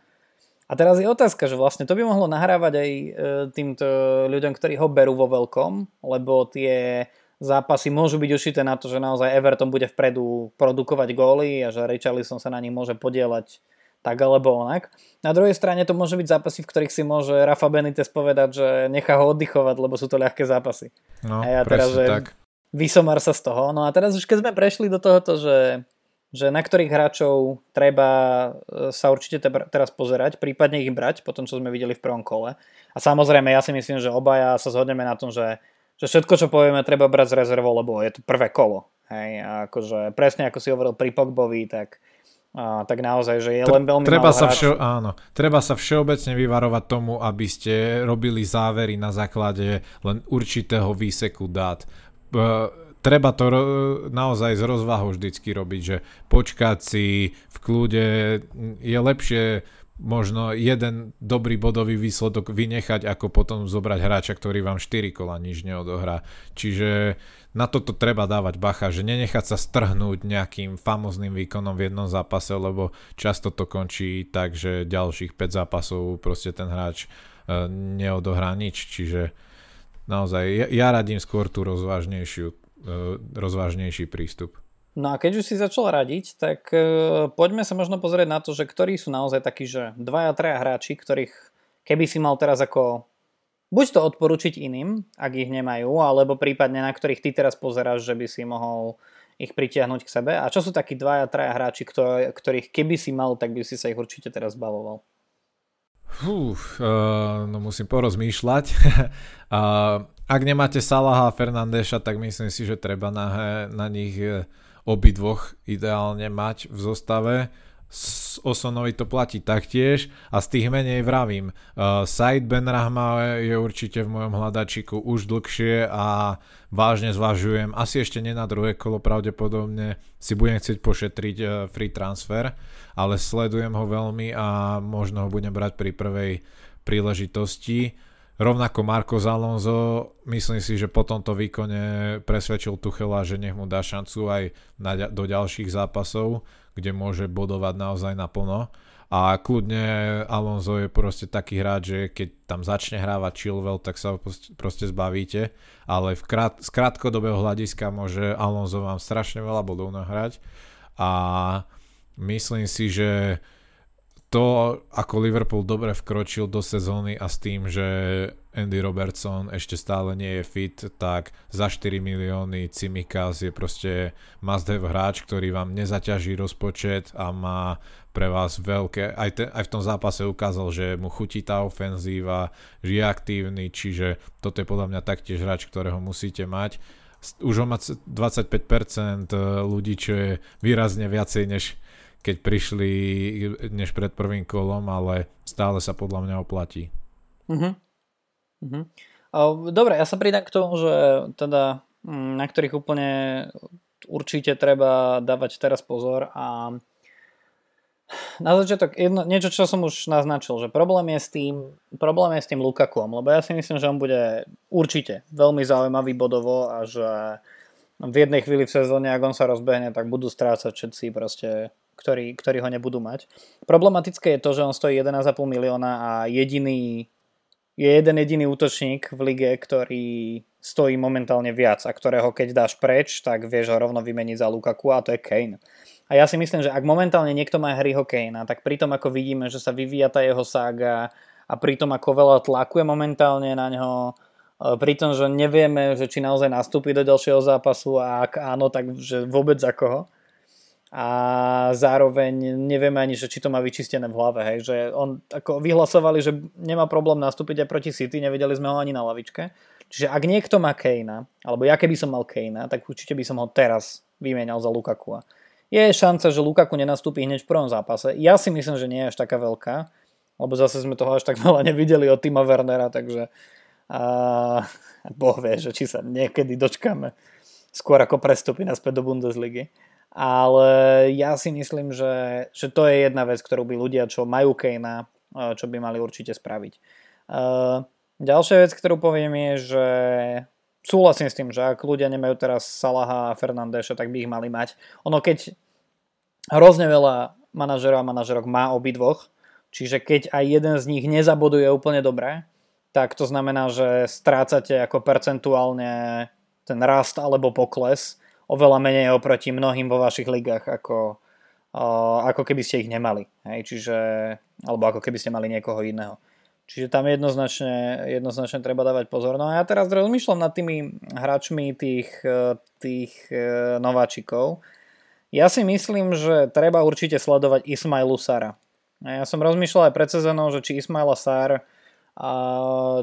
A teraz je otázka, že vlastne to by mohlo nahrávať aj e, týmto ľuďom, ktorí ho berú vo veľkom, lebo tie zápasy môžu byť ušité na to, že naozaj Everton bude vpredu produkovať góly a že Richarlison sa na nich môže podielať tak alebo onak. Na druhej strane to môže byť zápasy, v ktorých si môže Rafa Benitez povedať, že nechá ho oddychovať, lebo sú to ľahké zápasy. No, a ja teraz, že tak. vysomar sa z toho. No a teraz už keď sme prešli do tohoto, že, že na ktorých hráčov treba e, sa určite teraz pozerať, prípadne ich brať, po tom, čo sme videli v prvom kole. A samozrejme, ja si myslím, že obaja sa zhodneme na tom, že že všetko, čo povieme, treba brať z rezervou, lebo je to prvé kolo. Hej, a akože presne ako si hovoril pri Pogbovi, tak, a, tak naozaj, že je len veľmi treba sa všeo, áno, treba sa všeobecne vyvarovať tomu, aby ste robili závery na základe len určitého výseku dát. treba to naozaj z rozvahou vždycky robiť, že počkať si v kľude je lepšie možno jeden dobrý bodový výsledok vynechať, ako potom zobrať hráča, ktorý vám 4 kola nič neodohrá. Čiže na toto treba dávať bacha, že nenechať sa strhnúť nejakým famozným výkonom v jednom zápase, lebo často to končí tak, že ďalších 5 zápasov proste ten hráč e, neodohrá nič, čiže naozaj ja, ja radím skôr tú rozvážnejšiu, e, rozvážnejší prístup. No a keď už si začal radiť, tak e, poďme sa možno pozrieť na to, že ktorí sú naozaj takí, že dvaja, traja hráči, ktorých keby si mal teraz ako buď to odporučiť iným, ak ich nemajú, alebo prípadne na ktorých ty teraz pozeráš, že by si mohol ich pritiahnuť k sebe. A čo sú takí dvaja, traja hráči, ktorých keby si mal, tak by si sa ich určite teraz zbavoval? Fú, uh, no musím porozmýšľať. uh, <laughs> ak nemáte Salaha a Fernandeša, tak myslím si, že treba na, na nich obidvoch ideálne mať v zostave. S Osonovi to platí taktiež a z tých menej vravím. Uh, Said Ben Rahma je určite v mojom hľadačiku už dlhšie a vážne zvažujem, asi ešte nie na druhé kolo pravdepodobne si budem chcieť pošetriť uh, free transfer, ale sledujem ho veľmi a možno ho budem brať pri prvej príležitosti. Rovnako Marko Alonso, myslím si, že po tomto výkone presvedčil Tuchela, že nech mu dá šancu aj na, do ďalších zápasov, kde môže bodovať naozaj naplno. A kľudne Alonso je proste taký hráč, že keď tam začne hrávať Chilwell, tak sa ho proste zbavíte. Ale v krát, z krátkodobého hľadiska môže Alonso vám strašne veľa bodov nahrať. A myslím si, že to, ako Liverpool dobre vkročil do sezóny a s tým, že Andy Robertson ešte stále nie je fit, tak za 4 milióny Cimikas je proste must have hráč, ktorý vám nezaťaží rozpočet a má pre vás veľké, aj, te, aj v tom zápase ukázal, že mu chutí tá ofenzíva, že je aktívny, čiže toto je podľa mňa taktiež hráč, ktorého musíte mať. Už ho má 25% ľudí, čo je výrazne viacej než keď prišli než pred prvým kolom, ale stále sa podľa mňa oplatí. Uh-huh. Uh-huh. Dobre, ja sa pridám k tomu, že teda mm, na ktorých úplne určite treba dávať teraz pozor a na začiatok jedno, niečo, čo som už naznačil, že problém je s tým, problém je s tým Lukakom, lebo ja si myslím, že on bude určite veľmi zaujímavý bodovo a že v jednej chvíli v sezóne, ak on sa rozbehne, tak budú strácať všetci proste ktorí, ktorí ho nebudú mať. Problematické je to, že on stojí 11,5 milióna a jediný, je jeden jediný útočník v lige, ktorý stojí momentálne viac a ktorého keď dáš preč, tak vieš ho rovno vymeniť za Lukaku a to je Kane. A ja si myslím, že ak momentálne niekto má Harryho Kanea, tak pritom ako vidíme, že sa vyvíja tá jeho sága a pritom ako veľa tlakuje momentálne na ňo, e, pri tom, že nevieme, že či naozaj nastúpi do ďalšieho zápasu a ak áno, tak že vôbec za koho a zároveň nevieme ani, že či to má vyčistené v hlave, hej, že on ako vyhlasovali, že nemá problém nastúpiť aj proti City, nevedeli sme ho ani na lavičke. Čiže ak niekto má Kejna, alebo ja keby som mal Kejna, tak určite by som ho teraz vymienial za Lukaku. Je šanca, že Lukaku nenastúpi hneď v prvom zápase. Ja si myslím, že nie je až taká veľká, lebo zase sme toho až tak veľa nevideli od Tima Wernera, takže a, boh vie, že či sa niekedy dočkáme skôr ako prestupy naspäť do Bundesligy ale ja si myslím, že, že to je jedna vec, ktorú by ľudia, čo majú Kejna, eh, čo by mali určite spraviť. Eh, ďalšia vec, ktorú poviem je, že súhlasím s tým, že ak ľudia nemajú teraz Salaha a Fernandeša, tak by ich mali mať. Ono keď hrozne veľa manažerov a manažerok má obidvoch, čiže keď aj jeden z nich nezaboduje úplne dobre, tak to znamená, že strácate ako percentuálne ten rast alebo pokles oveľa menej oproti mnohým vo vašich ligách, ako, ako keby ste ich nemali. Hej? Čiže, alebo ako keby ste mali niekoho iného. Čiže tam jednoznačne, jednoznačne treba dávať pozor. No a ja teraz rozmýšľam nad tými hráčmi tých, e, tých e, nováčikov. Ja si myslím, že treba určite sledovať Ismailu Sara. Ja som rozmýšľal aj pred sezónou, že či Ismaila Sar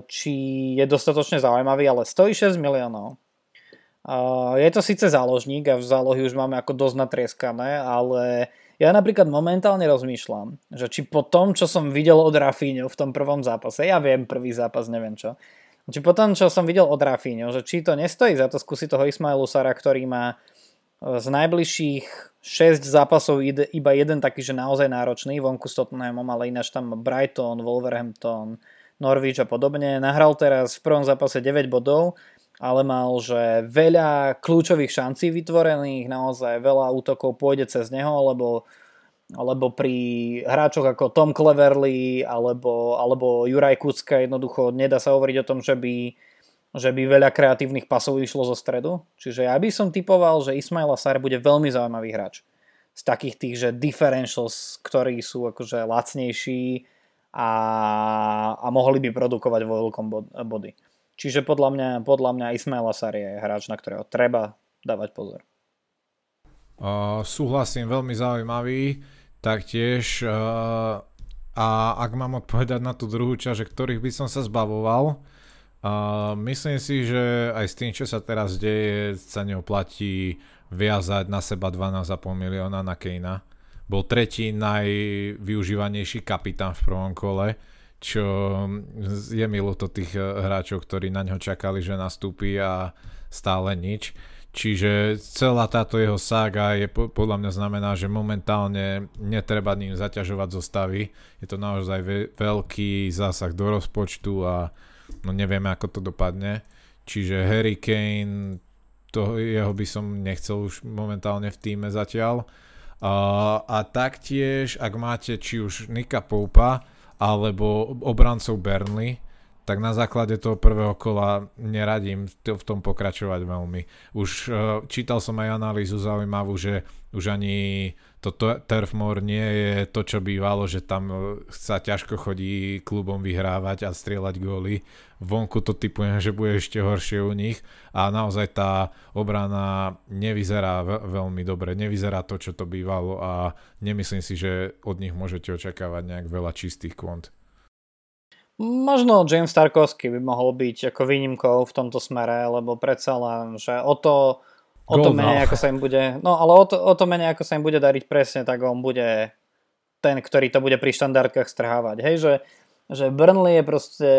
či je dostatočne zaujímavý, ale stojí 6 miliónov. Je to síce záložník a v zálohy už máme ako dosť natrieskané, ale ja napríklad momentálne rozmýšľam, že či po tom, čo som videl od Rafíňu v tom prvom zápase, ja viem prvý zápas, neviem čo, či po tom, čo som videl od Rafíňu, že či to nestojí za to skúsiť toho Ismailu Sara, ktorý má e, z najbližších 6 zápasov iba jeden taký, že naozaj náročný, vonku s Tottenhamom, ale ináč tam Brighton, Wolverhampton, Norwich a podobne. Nahral teraz v prvom zápase 9 bodov, ale mal, že veľa kľúčových šancí vytvorených, naozaj veľa útokov pôjde cez neho, lebo, alebo pri hráčoch ako Tom Cleverly alebo, alebo Juraj Kucka jednoducho nedá sa hovoriť o tom, že by, že by veľa kreatívnych pasov išlo zo stredu. Čiže ja by som typoval, že Ismail Sar bude veľmi zaujímavý hráč. Z takých tých, že differentials, ktorí sú akože lacnejší a, a mohli by produkovať vo veľkom body. Čiže podľa mňa, podľa mňa Ismail Asar je hráč, na ktorého treba dávať pozor. Uh, súhlasím, veľmi zaujímavý. Taktiež uh, a ak mám odpovedať na tú druhú časť, ktorých by som sa zbavoval, uh, myslím si, že aj s tým, čo sa teraz deje, sa neoplatí viazať na seba 12,5 milióna na Kejna. Bol tretí najvyužívanejší kapitán v prvom kole čo je milo to tých eh, hráčov, ktorí na ňo čakali, že nastúpi a stále nič. Čiže celá táto jeho sága je podľa mňa znamená, že momentálne netreba ním zaťažovať zostavy. Je to naozaj veľký zásah do rozpočtu a no nevieme, ako to dopadne. Čiže Harry Kane, to jeho by som nechcel už momentálne v týme zatiaľ. A, a taktiež, ak máte či už Nika Poupa, alebo obrancov Burnley, tak na základe toho prvého kola neradím v tom pokračovať veľmi. Už uh, čítal som aj analýzu zaujímavú, že už ani to Turfmore nie je to, čo bývalo, že tam e, sa ťažko chodí klubom vyhrávať a strieľať góly. Vonku to typujem, že bude ešte horšie u nich a naozaj tá obrana nevyzerá veľmi dobre, nevyzerá to, čo to bývalo a nemyslím si, že od nich môžete očakávať nejak veľa čistých kvont. Možno James Tarkovsky by mohol byť ako výnimkou v tomto smere, lebo predsa len, že o to o to menej, ako sa im bude, no ale o to, o to menej, ako sa im bude dariť presne, tak on bude ten, ktorý to bude pri štandardkách strhávať. Hej, že, že Burnley je proste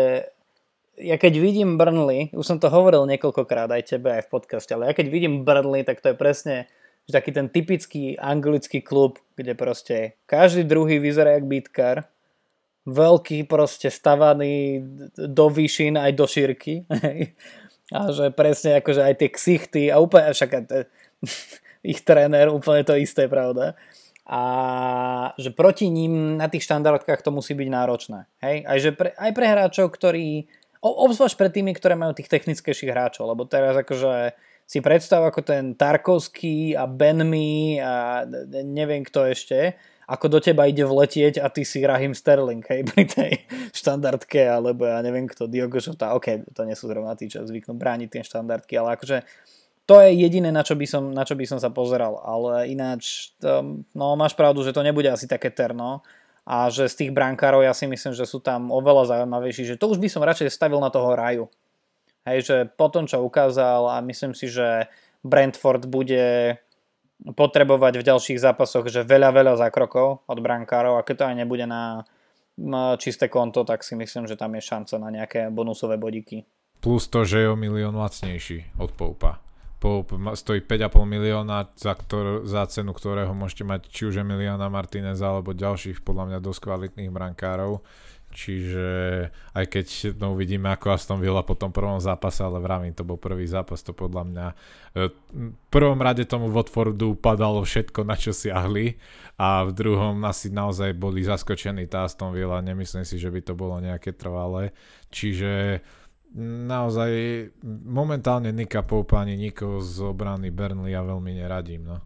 ja keď vidím Burnley, už som to hovoril niekoľkokrát aj tebe aj v podcaste, ale ja keď vidím Burnley, tak to je presne že taký ten typický anglický klub, kde proste každý druhý vyzerá jak bytkar, veľký proste stavaný do výšin aj do šírky <laughs> a že presne akože aj tie ksichty a úplne však <laughs> ich tréner úplne to isté, pravda a že proti ním na tých štandardkách to musí byť náročné. Hej? Aj, že pre, aj pre hráčov, ktorí obzvlášť pre tými, ktoré majú tých technickejších hráčov, lebo teraz akože si predstav ako ten Tarkovský a Benmi a neviem kto ešte, ako do teba ide vletieť a ty si Rahim Sterling, hej, <laughs> pri tej štandardke, alebo ja neviem kto, Diogo Jota, ok, to nie sú zrovna tí, čo zvyknú brániť tie štandardky, ale akože to je jediné, na čo by som, na čo by som sa pozeral, ale ináč, to, no máš pravdu, že to nebude asi také terno, a že z tých brankárov ja si myslím, že sú tam oveľa zaujímavejší, že to už by som radšej stavil na toho raju. Hej, že po tom, čo ukázal a myslím si, že Brentford bude potrebovať v ďalších zápasoch, že veľa, veľa zákrokov od brankárov a keď to aj nebude na čisté konto, tak si myslím, že tam je šanca na nejaké bonusové bodíky. Plus to, že je o milión lacnejší od Poupa po, stojí 5,5 milióna, za, ktor, za cenu ktorého môžete mať či už Emiliana Martineza alebo ďalších podľa mňa dosť kvalitných brankárov. Čiže aj keď no, uvidíme ako Aston Villa po tom prvom zápase, ale vravím, to bol prvý zápas, to podľa mňa e, v prvom rade tomu Watfordu padalo všetko, na čo siahli a v druhom asi naozaj boli zaskočení tá Aston Villa, nemyslím si, že by to bolo nejaké trvalé. Čiže naozaj momentálne Nika Pope ani nikoho z obrany Burnley ja veľmi neradím. No.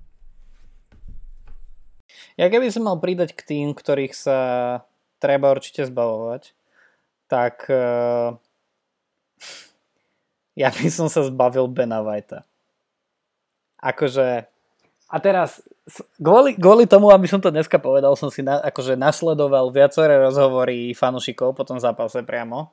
Ja keby som mal pridať k tým, ktorých sa treba určite zbavovať, tak uh, <laughs> ja by som sa zbavil Bena Whitea. Akože a teraz kvôli, kvôli tomu, aby som to dneska povedal, som si na, akože nasledoval viaceré rozhovory fanušikov po tom zápase priamo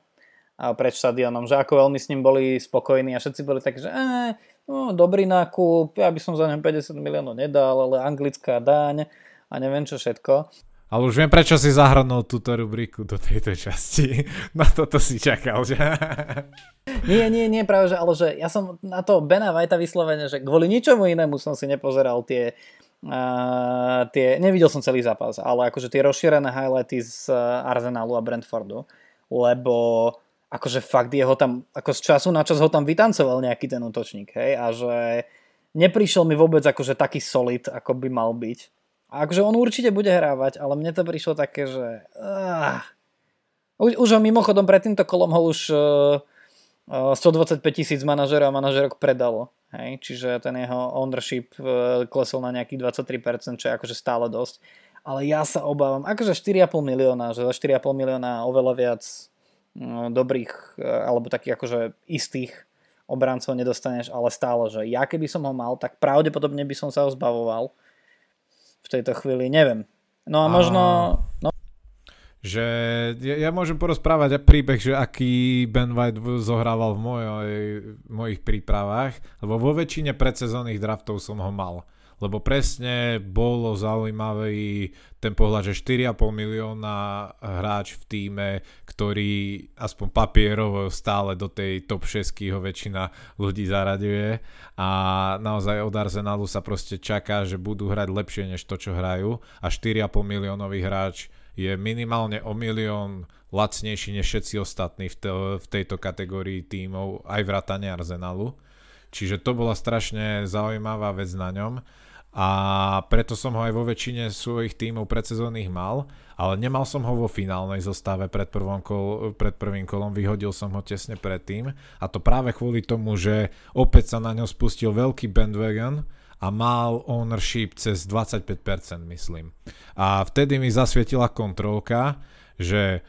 pred štadionom, že ako veľmi s ním boli spokojní a všetci boli takí, že eh, no, dobrý nákup, ja by som za ňom 50 miliónov nedal, ale anglická daň a neviem čo všetko. Ale už viem, prečo si zahrnul túto rubriku do tejto časti. <laughs> Na toto si čakal, že? <laughs> Nie, nie, nie, práve, že, ale že ja som na to Bena Vajta vyslovene, že kvôli ničomu inému som si nepozeral tie, uh, tie, nevidel som celý zápas, ale akože tie rozšírené highlighty z Arsenalu a Brentfordu, lebo akože fakt jeho tam, ako z času na čas ho tam vytancoval nejaký ten útočník, hej, a že neprišiel mi vôbec akože taký solid, ako by mal byť. Akože on určite bude hrávať, ale mne to prišlo také, že... Uh, už, už ho mimochodom pred týmto kolom ho už uh, uh, 125 tisíc manažerov a manažerok predalo. Hej? Čiže ten jeho ownership uh, klesol na nejakých 23%, čo je akože stále dosť. Ale ja sa obávam, akože 4,5 milióna, že za 4,5 milióna oveľa viac No, dobrých alebo takých akože istých obrancov nedostaneš, ale stále, že ja keby som ho mal, tak pravdepodobne by som sa ho zbavoval v tejto chvíli, neviem. No a možno... No. Že ja, ja môžem porozprávať príbeh, že aký Ben White zohrával v mojej, mojich prípravách, lebo vo väčšine predsezónnych draftov som ho mal lebo presne bolo zaujímavý ten pohľad, že 4,5 milióna hráč v týme, ktorý aspoň papierovo stále do tej top 6 ho väčšina ľudí zaraďuje. A naozaj od Arsenalu sa proste čaká, že budú hrať lepšie než to, čo hrajú. A 4,5 miliónový hráč je minimálne o milión lacnejší než všetci ostatní v, te, v tejto kategórii tímov, aj vrátane Arsenalu. Čiže to bola strašne zaujímavá vec na ňom a preto som ho aj vo väčšine svojich tímov predsezónnych mal, ale nemal som ho vo finálnej zostave pred, kol, pred prvým kolom, vyhodil som ho tesne predtým a to práve kvôli tomu, že opäť sa na ňo spustil veľký bandwagon a mal ownership cez 25% myslím. A vtedy mi zasvietila kontrolka, že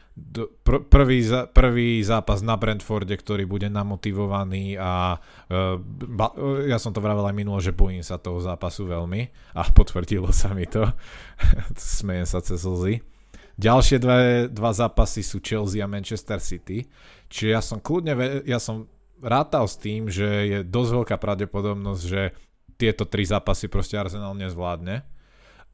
pr- prvý, prvý zápas na Brentforde, ktorý bude namotivovaný a uh, ba, ja som to vravel aj minulo, že bojím sa toho zápasu veľmi a potvrdilo sa mi to. <laughs> Smejem sa cez slzy. Ďalšie dve, dva zápasy sú Chelsea a Manchester City, čiže ja som kľudne, ja som rátal s tým, že je dosť veľká pravdepodobnosť, že tieto tri zápasy proste Arsenal nezvládne.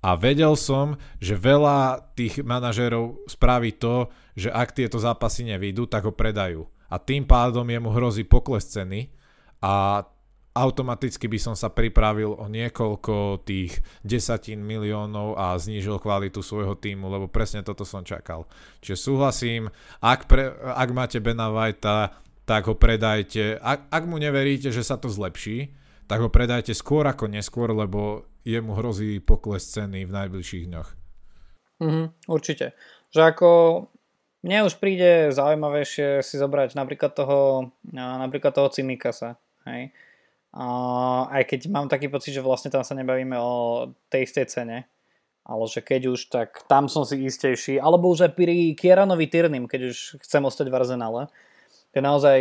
A vedel som, že veľa tých manažérov spraví to, že ak tieto zápasy nevídu, tak ho predajú. A tým pádom jemu hrozí pokles ceny a automaticky by som sa pripravil o niekoľko tých desatín miliónov a znížil kvalitu svojho týmu, lebo presne toto som čakal. Čiže súhlasím, ak, pre, ak máte Bena Whitea, tak ho predajte. Ak, ak mu neveríte, že sa to zlepší, tak ho predajte skôr ako neskôr, lebo jemu hrozí pokles ceny v najbližších dňoch. Mm, určite. Že ako mne už príde zaujímavejšie si zobrať napríklad toho, napríklad toho Cimikasa. Hej? A aj keď mám taký pocit, že vlastne tam sa nebavíme o tej istej cene, ale že keď už, tak tam som si istejší. Alebo už aj pri Kieranovi Tyrnym, keď už chcem ostať v Arsenale. To je naozaj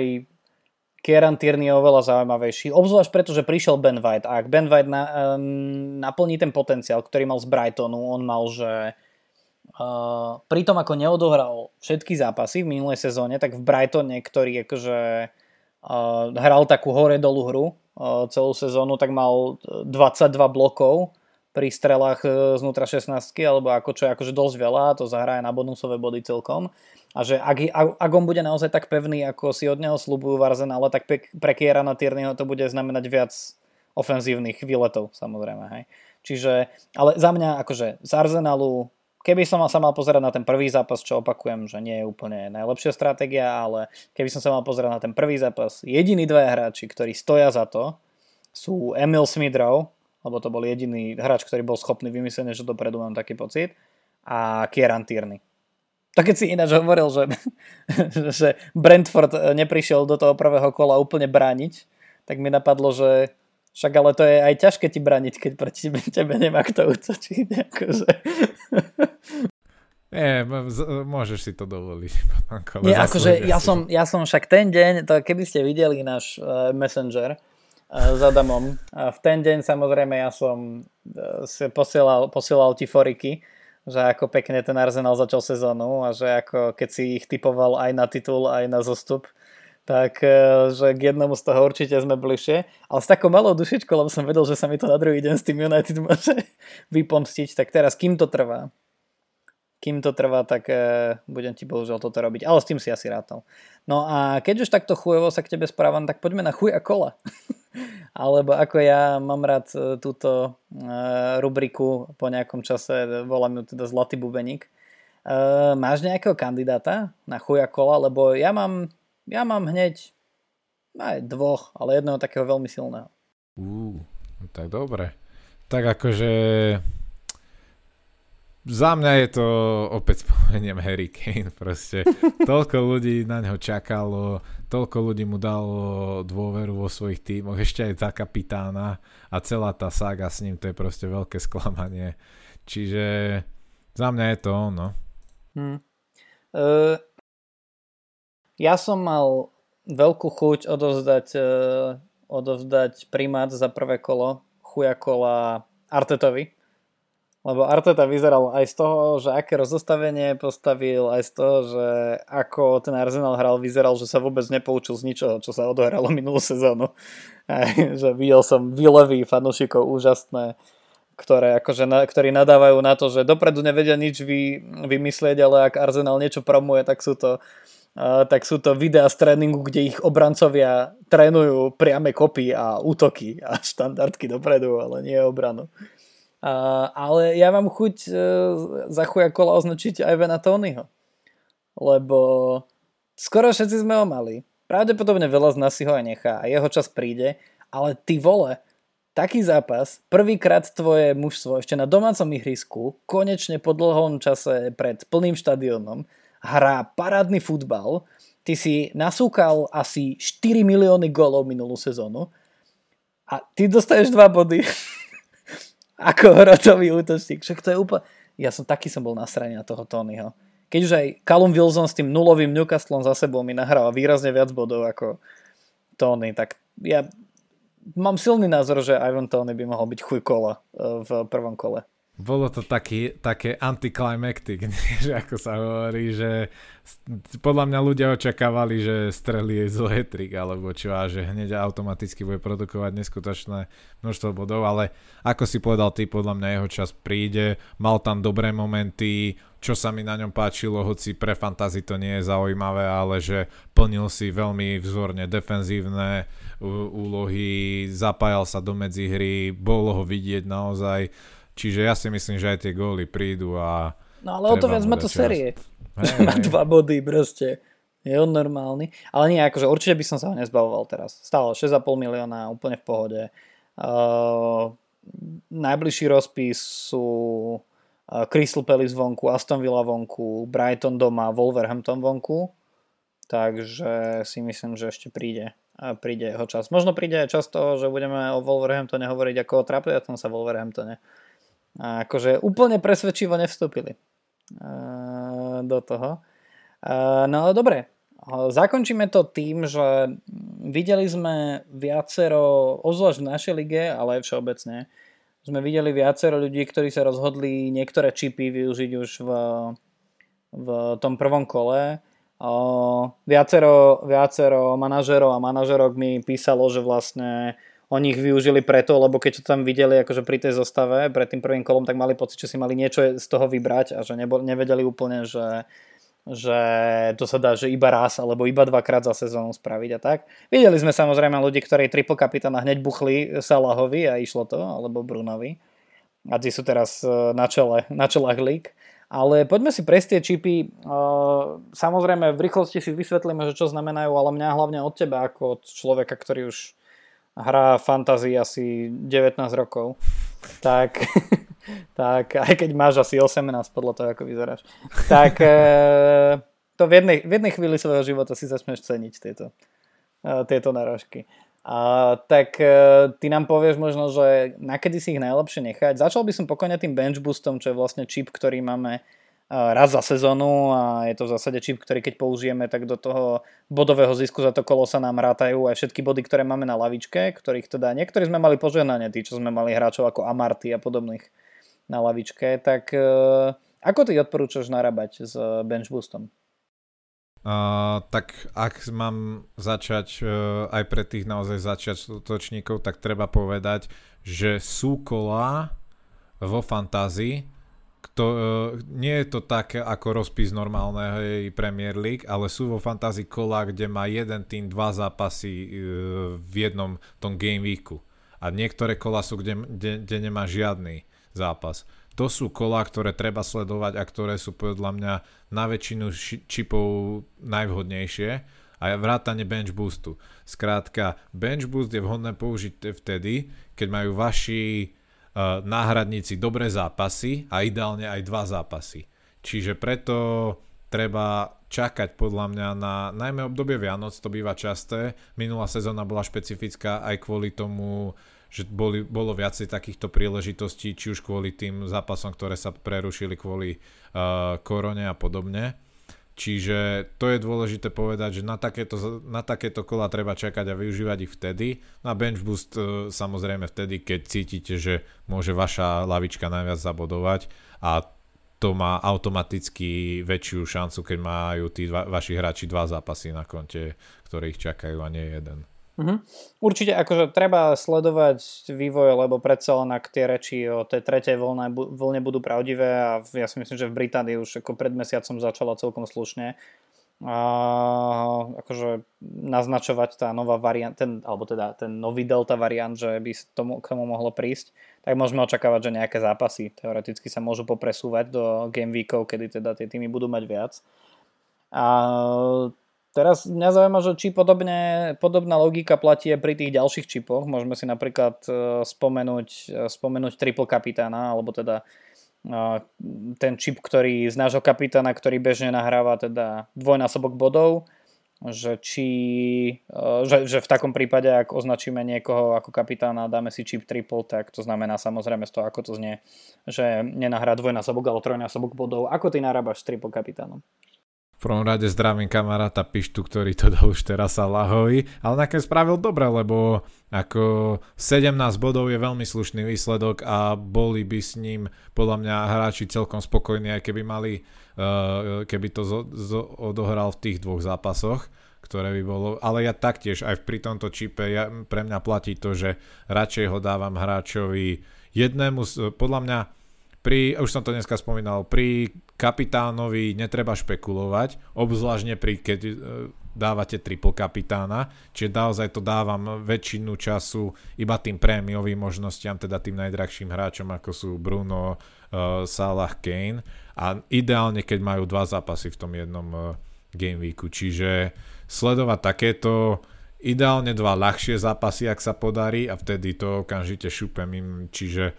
Kieran Tierney je oveľa zaujímavejší. Obzvlášť preto, že prišiel Ben White. A ak Ben White na, um, naplní ten potenciál, ktorý mal z Brightonu, on mal, že uh, pri tom, ako neodohral všetky zápasy v minulej sezóne, tak v Brightone, ktorý akože uh, hral takú hore-dolu hru, celú sezónu, tak mal 22 blokov pri strelách znútra 16 alebo ako čo je akože dosť veľa, to zahraje na bonusové body celkom. A že ak, ak on bude naozaj tak pevný, ako si od neho slúbujú v Arsenale, tak pre Kierana Tierneyho to bude znamenať viac ofenzívnych výletov, samozrejme. Hej. Čiže, ale za mňa akože z Arsenalu keby som sa mal pozerať na ten prvý zápas, čo opakujem, že nie je úplne najlepšia stratégia, ale keby som sa mal pozerať na ten prvý zápas, jediní dvaja hráči, ktorí stoja za to, sú Emil Smidrow, lebo to bol jediný hráč, ktorý bol schopný vymyslieť že dopredu, mám taký pocit, a Kieran Tierney. To keď si ináč hovoril, že, <laughs> že Brentford neprišiel do toho prvého kola úplne brániť, tak mi napadlo, že však ale to je aj ťažké ti braniť, keď proti tebe, <laughs> tebe nemá kto utočiť. Akože. <laughs> Nie, môžeš si to dovoliť. Nie, akože ja som, ja som však ten deň, to keby ste videli náš uh, messenger uh, s Adamom, uh, v ten deň samozrejme ja som uh, si posielal, posielal ti foriky, že ako pekne ten Arsenal začal sezónu a že ako keď si ich typoval aj na titul, aj na zostup, tak e, že k jednomu z toho určite sme bližšie. Ale s takou malou dušičkou, lebo som vedel, že sa mi to na druhý deň s tým United môže <laughs> vypomstiť. Tak teraz, kým to trvá? Kým to trvá, tak e, budem ti bohužiaľ toto robiť. Ale s tým si asi rátal. No a keď už takto chujovo sa k tebe správam, tak poďme na chuj a kola. <laughs> Alebo ako ja mám rád e, túto rubriku po nejakom čase, volám ju teda Zlatý bubeník. Máš nejakého kandidáta na chuja kola? Lebo ja mám ja mám hneď aj dvoch, ale jedného takého veľmi silného. Ú, tak dobre. Tak akože za mňa je to, opäť spomeniem Harry Kane, proste toľko ľudí na ňo čakalo, toľko ľudí mu dalo dôveru vo svojich tímoch, ešte aj tá kapitána a celá tá saga s ním, to je proste veľké sklamanie. Čiže za mňa je to ono. Hmm. Uh, ja som mal veľkú chuť odovzdať, uh, odovzdať primát za prvé kolo, chuja kola Artetovi. Lebo Arteta vyzeral aj z toho, že aké rozostavenie postavil, aj z toho, že ako ten Arsenal hral, vyzeral, že sa vôbec nepoučil z ničoho, čo sa odohralo minulú sezónu. <laughs> Aj, že videl som výlevy fanúšikov úžasné, ktoré, akože, na, ktorí nadávajú na to, že dopredu nevedia nič vy, vymyslieť, ale ak Arsenal niečo promuje, tak sú to tak sú to videá z tréningu, kde ich obrancovia trénujú priame kopy a útoky a štandardky dopredu, ale nie obranu. Uh, ale ja mám chuť uh, za chuja kola označiť aj Vena Tonyho. Lebo skoro všetci sme ho mali. Pravdepodobne veľa z nás si ho aj nechá a jeho čas príde, ale ty vole, taký zápas, prvýkrát tvoje mužstvo ešte na domácom ihrisku, konečne po dlhom čase pred plným štadiónom, hrá parádny futbal, ty si nasúkal asi 4 milióny golov minulú sezónu a ty dostaneš 2 body <laughs> ako hrotový útočník. Však to je úplne... Ja som taký som bol na strane toho Tonyho. Keď už aj Callum Wilson s tým nulovým Newcastlom za sebou mi nahráva výrazne viac bodov ako Tony, tak ja mám silný názor, že Ivan Tony by mohol byť chuj kola e, v prvom kole. Bolo to taký, také anticlimactic, <laughs> že ako sa hovorí, že podľa mňa ľudia očakávali, že strelí z hetrik alebo čo a že hneď automaticky bude produkovať neskutočné množstvo bodov, ale ako si povedal ty, podľa mňa jeho čas príde, mal tam dobré momenty, čo sa mi na ňom páčilo, hoci pre fantasy to nie je zaujímavé, ale že plnil si veľmi vzorne defenzívne úlohy, zapájal sa do medzihry, bolo ho vidieť naozaj Čiže ja si myslím, že aj tie góly prídu a... No ale o to viac má to čas. série. Hey, <laughs> má dva body proste. Je on normálny. Ale nie, akože určite by som sa ho nezbavoval teraz. Stále 6,5 milióna, úplne v pohode. Uh, najbližší rozpis sú uh, Crystal Palace vonku, Aston Villa vonku, Brighton doma, Wolverhampton vonku. Takže si myslím, že ešte príde príde jeho čas. Možno príde aj čas toho, že budeme o Wolverhamptone hovoriť ako o tom sa Wolverhamptone a akože úplne presvedčivo nevstúpili do toho. No ale dobre, zakončíme to tým, že videli sme viacero, ozvlášť v našej lige, ale aj všeobecne, sme videli viacero ľudí, ktorí sa rozhodli niektoré čipy využiť už v, v tom prvom kole. Viacero, viacero manažerov a manažerok mi písalo, že vlastne oni ich využili preto, lebo keď to tam videli akože pri tej zostave pred tým prvým kolom, tak mali pocit, že si mali niečo z toho vybrať a že nebo, nevedeli úplne, že, že to sa dá, že iba raz alebo iba dvakrát za sezónu spraviť a tak. Videli sme samozrejme ľudí, ktorí triple kapitána hneď buchli Salahovi a išlo to, alebo Brunovi. A tí sú teraz e, na, čele, na čelách lík. Ale poďme si prejsť tie čipy. E, samozrejme v rýchlosti si vysvetlíme, že čo znamenajú, ale mňa hlavne od teba ako od človeka, ktorý už hrá fantasy asi 19 rokov, tak, <laughs> tak aj keď máš asi 18 podľa toho, ako vyzeráš, tak <laughs> e, to v jednej, v jednej chvíli svojho života si začneš ceniť tieto, e, tieto narážky. A, tak e, ty nám povieš možno, že nakedy si ich najlepšie nechať. Začal by som pokojne tým bench boostom, čo je vlastne čip, ktorý máme raz za sezónu a je to v zásade čip, ktorý keď použijeme, tak do toho bodového zisku za to kolo sa nám rátajú aj všetky body, ktoré máme na lavičke, ktorých teda niektorí sme mali požehnanie, tí, čo sme mali hráčov ako Amarty a podobných na lavičke, tak e, ako ty odporúčaš narábať s bench boostom? Uh, tak ak mám začať uh, aj pre tých naozaj začiatočníkov, tak treba povedať, že sú kola vo fantázii, to, uh, nie je to tak ako rozpis normálnej Premier League, ale sú vo fantasy kola, kde má jeden tým dva zápasy uh, v jednom tom game weeku. A niektoré kola sú, kde, kde, kde nemá žiadny zápas. To sú kola, ktoré treba sledovať a ktoré sú podľa mňa na väčšinu čipov najvhodnejšie a vrátane bench boostu. Skrátka, bench boost je vhodné použiť vtedy, keď majú vaši náhradníci dobré zápasy a ideálne aj dva zápasy. Čiže preto treba čakať podľa mňa na najmä obdobie Vianoc, to býva časté. Minulá sezóna bola špecifická aj kvôli tomu, že boli, bolo viacej takýchto príležitostí, či už kvôli tým zápasom, ktoré sa prerušili kvôli uh, korone a podobne. Čiže to je dôležité povedať, že na takéto, na takéto kola treba čakať a využívať ich vtedy. Na bench boost e, samozrejme vtedy, keď cítite, že môže vaša lavička najviac zabodovať a to má automaticky väčšiu šancu, keď majú tí dva, vaši hráči dva zápasy na konte, ktorých čakajú a nie jeden. Uh-huh. Určite akože treba sledovať vývoj, lebo predsa len ak tie reči o tej tretej vlne, vlne budú pravdivé a ja si myslím, že v Británii už ako pred mesiacom začala celkom slušne a akože naznačovať tá nová variant, ten, alebo teda ten nový delta variant, že by tomu, k tomu mohlo prísť, tak môžeme očakávať, že nejaké zápasy teoreticky sa môžu popresúvať do game weekov, kedy teda tie týmy budú mať viac. A Teraz mňa zaujíma, že či podobne, podobná logika platí aj pri tých ďalších čipoch. Môžeme si napríklad e, spomenúť, e, spomenúť triple kapitána, alebo teda e, ten čip, ktorý z nášho kapitána, ktorý bežne nahráva teda dvojnásobok bodov, že či, že, že v takom prípade, ak označíme niekoho ako kapitána a dáme si čip triple, tak to znamená samozrejme z toho, ako to znie, že nenahrá dvojnásobok alebo trojnásobok bodov. Ako ty narábaš s triple kapitánom? V prvom rade zdravím kamaráta Pištu, ktorý to dal už teraz Salahovi, ale nakoniec spravil dobre, lebo ako 17 bodov je veľmi slušný výsledok a boli by s ním podľa mňa hráči celkom spokojní, aj keby mali, uh, keby to zo, zo, odohral v tých dvoch zápasoch ktoré by bolo, ale ja taktiež aj pri tomto čipe ja, pre mňa platí to, že radšej ho dávam hráčovi jednému, podľa mňa pri, už som to dneska spomínal, pri kapitánovi netreba špekulovať, obzvlášť pri, keď e, dávate triple kapitána, čiže naozaj to dávam väčšinu času iba tým prémiovým možnostiam, teda tým najdrahším hráčom, ako sú Bruno, uh, Salah, Kane. A ideálne, keď majú dva zápasy v tom jednom uh, game weeku, čiže sledovať takéto ideálne dva ľahšie zápasy, ak sa podarí a vtedy to okamžite šupem im, čiže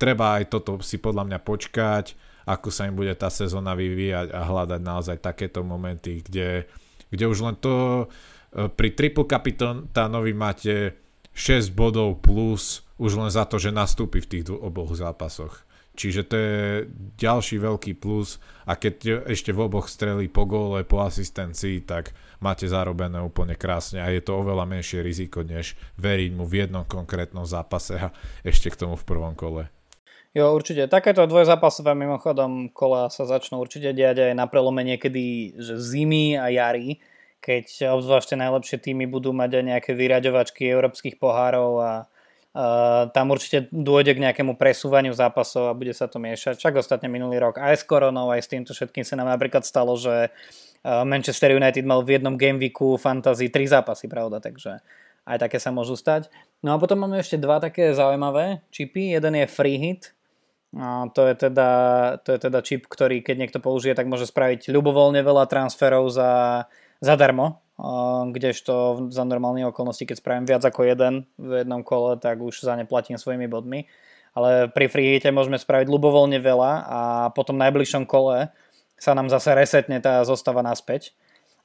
treba aj toto si podľa mňa počkať, ako sa im bude tá sezóna vyvíjať a hľadať naozaj takéto momenty, kde, kde už len to e, pri triple kapitánovi máte 6 bodov plus už len za to, že nastúpi v tých oboch zápasoch. Čiže to je ďalší veľký plus a keď ešte v oboch strelí po góle, po asistencii, tak máte zarobené úplne krásne a je to oveľa menšie riziko, než veriť mu v jednom konkrétnom zápase a ešte k tomu v prvom kole. Jo, určite. Takéto dvojzápasové mimochodom kola sa začnú určite diať aj na prelome niekedy že zimy a jary, keď obzvlášť najlepšie týmy budú mať aj nejaké vyraďovačky európskych pohárov a Uh, tam určite dôjde k nejakému presúvaniu zápasov a bude sa to miešať. Čak ostatne minulý rok aj s koronou, aj s týmto všetkým sa nám napríklad stalo, že uh, Manchester United mal v jednom gameweeku fantasy tri zápasy, pravda, takže aj také sa môžu stať. No a potom máme ešte dva také zaujímavé čipy. Jeden je free hit, a to je, teda, to je teda čip, ktorý keď niekto použije, tak môže spraviť ľubovoľne veľa transferov za, zadarmo, kdežto za normálne okolnosti, keď spravím viac ako jeden v jednom kole, tak už za ne platím svojimi bodmi. Ale pri freehite môžeme spraviť ľubovoľne veľa a potom v najbližšom kole sa nám zase resetne tá zostava naspäť.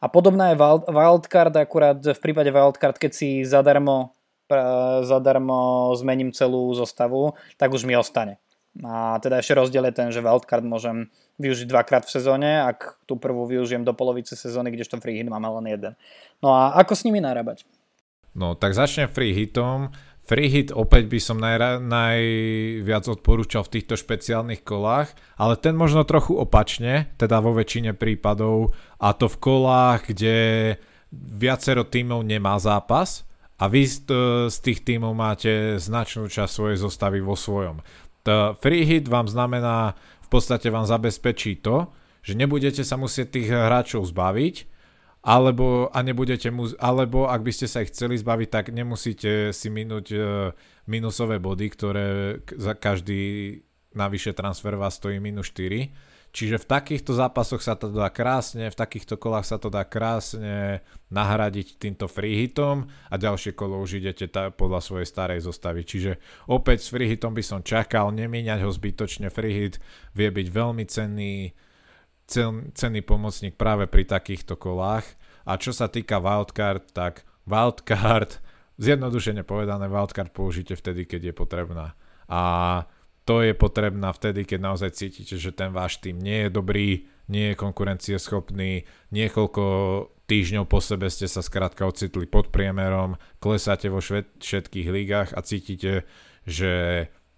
A podobná je wildcard, akurát v prípade wildcard, keď si zadarmo, zadarmo zmením celú zostavu, tak už mi ostane. A teda ešte rozdiel je ten, že wildcard môžem využiť dvakrát v sezóne, ak tú prvú využijem do polovice sezóny, kdežto free hit máme len jeden. No a ako s nimi narábať? No tak začnem free hitom. Free hit opäť by som naj, najviac odporúčal v týchto špeciálnych kolách, ale ten možno trochu opačne, teda vo väčšine prípadov, a to v kolách, kde viacero tímov nemá zápas a vy z, z tých tímov máte značnú časť svojej zostavy vo svojom. Free hit vám znamená, v podstate vám zabezpečí to, že nebudete sa musieť tých hráčov zbaviť, alebo, a nebudete mu, alebo ak by ste sa ich chceli zbaviť, tak nemusíte si minúť uh, minusové body, ktoré za každý navyše transfer vás stojí minus 4 Čiže v takýchto zápasoch sa to dá krásne, v takýchto kolách sa to dá krásne nahradiť týmto free hitom a ďalšie kolo už idete ta, podľa svojej starej zostavy. Čiže opäť s free hitom by som čakal, nemíňať ho zbytočne. Free hit vie byť veľmi cenný, cen, cenný pomocník práve pri takýchto kolách. A čo sa týka wildcard, tak wildcard, <laughs> zjednodušene povedané, wildcard použite vtedy, keď je potrebná. A to je potrebná vtedy, keď naozaj cítite, že ten váš tým nie je dobrý, nie je konkurencieschopný, niekoľko týždňov po sebe ste sa skrátka ocitli pod priemerom, klesáte vo všetkých ligách a cítite, že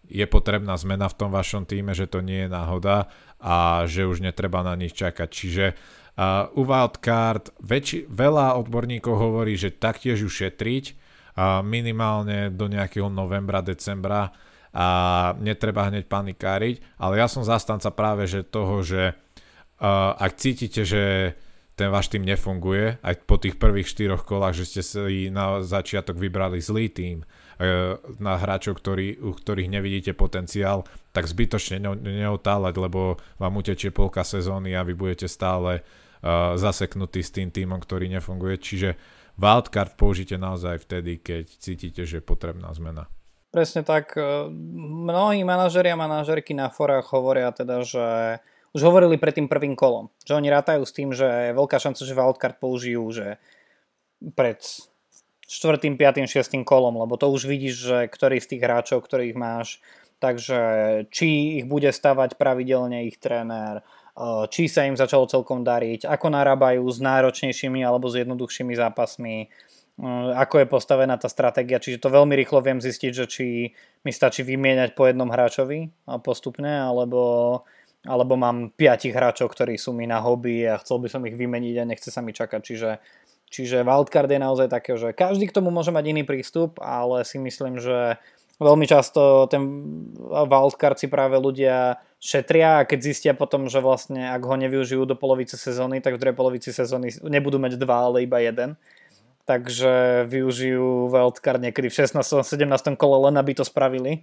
je potrebná zmena v tom vašom týme, že to nie je náhoda a že už netreba na nich čakať. Čiže uh, u Wildcard väčši, veľa odborníkov hovorí, že taktiež ju šetriť uh, minimálne do nejakého novembra, decembra a netreba hneď panikáriť, ale ja som zastanca práve že toho, že uh, ak cítite, že ten váš tým nefunguje, aj po tých prvých štyroch kolách, že ste si na začiatok vybrali zlý tým, uh, na hráčov, ktorý, u ktorých nevidíte potenciál, tak zbytočne ne, neotáľať, lebo vám utečie polka sezóny a vy budete stále uh, zaseknutí s tým týmom, ktorý nefunguje. Čiže wildcard použite naozaj vtedy, keď cítite, že je potrebná zmena. Presne tak. E, mnohí manažeri a manažerky na forách hovoria teda, že už hovorili pred tým prvým kolom, že oni rátajú s tým, že je veľká šanca, že wildcard použijú, že pred 4., 5., 6. kolom, lebo to už vidíš, že ktorý z tých hráčov, ktorých máš, takže či ich bude stavať pravidelne ich tréner, či sa im začalo celkom dariť, ako narábajú s náročnejšími alebo s jednoduchšími zápasmi, ako je postavená tá stratégia, čiže to veľmi rýchlo viem zistiť, že či mi stačí vymieňať po jednom hráčovi postupne, alebo, alebo mám piatich hráčov, ktorí sú mi na hobby a chcel by som ich vymeniť a nechce sa mi čakať, čiže Čiže wildcard je naozaj také, že každý k tomu môže mať iný prístup, ale si myslím, že veľmi často ten wildcard si práve ľudia šetria a keď zistia potom, že vlastne ak ho nevyužijú do polovice sezóny, tak v druhej polovici sezóny nebudú mať dva, ale iba jeden. Takže využijú wildcard niekedy v 16. 17. kole len aby to spravili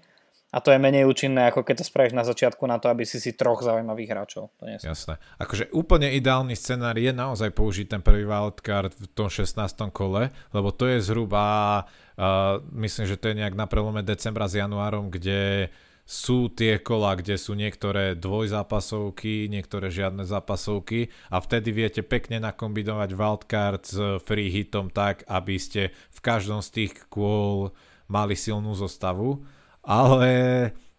a to je menej účinné, ako keď to spravíš na začiatku na to, aby si si troch zaujímavých hráčov. To nie Jasné. Akože úplne ideálny scenár je naozaj použiť ten prvý wildcard v tom 16. kole, lebo to je zhruba, uh, myslím, že to je nejak na prelome decembra s januárom, kde sú tie kola, kde sú niektoré dvojzápasovky, niektoré žiadne zápasovky a vtedy viete pekne nakombinovať wildcard s free hitom tak, aby ste v každom z tých kôl mali silnú zostavu. Ale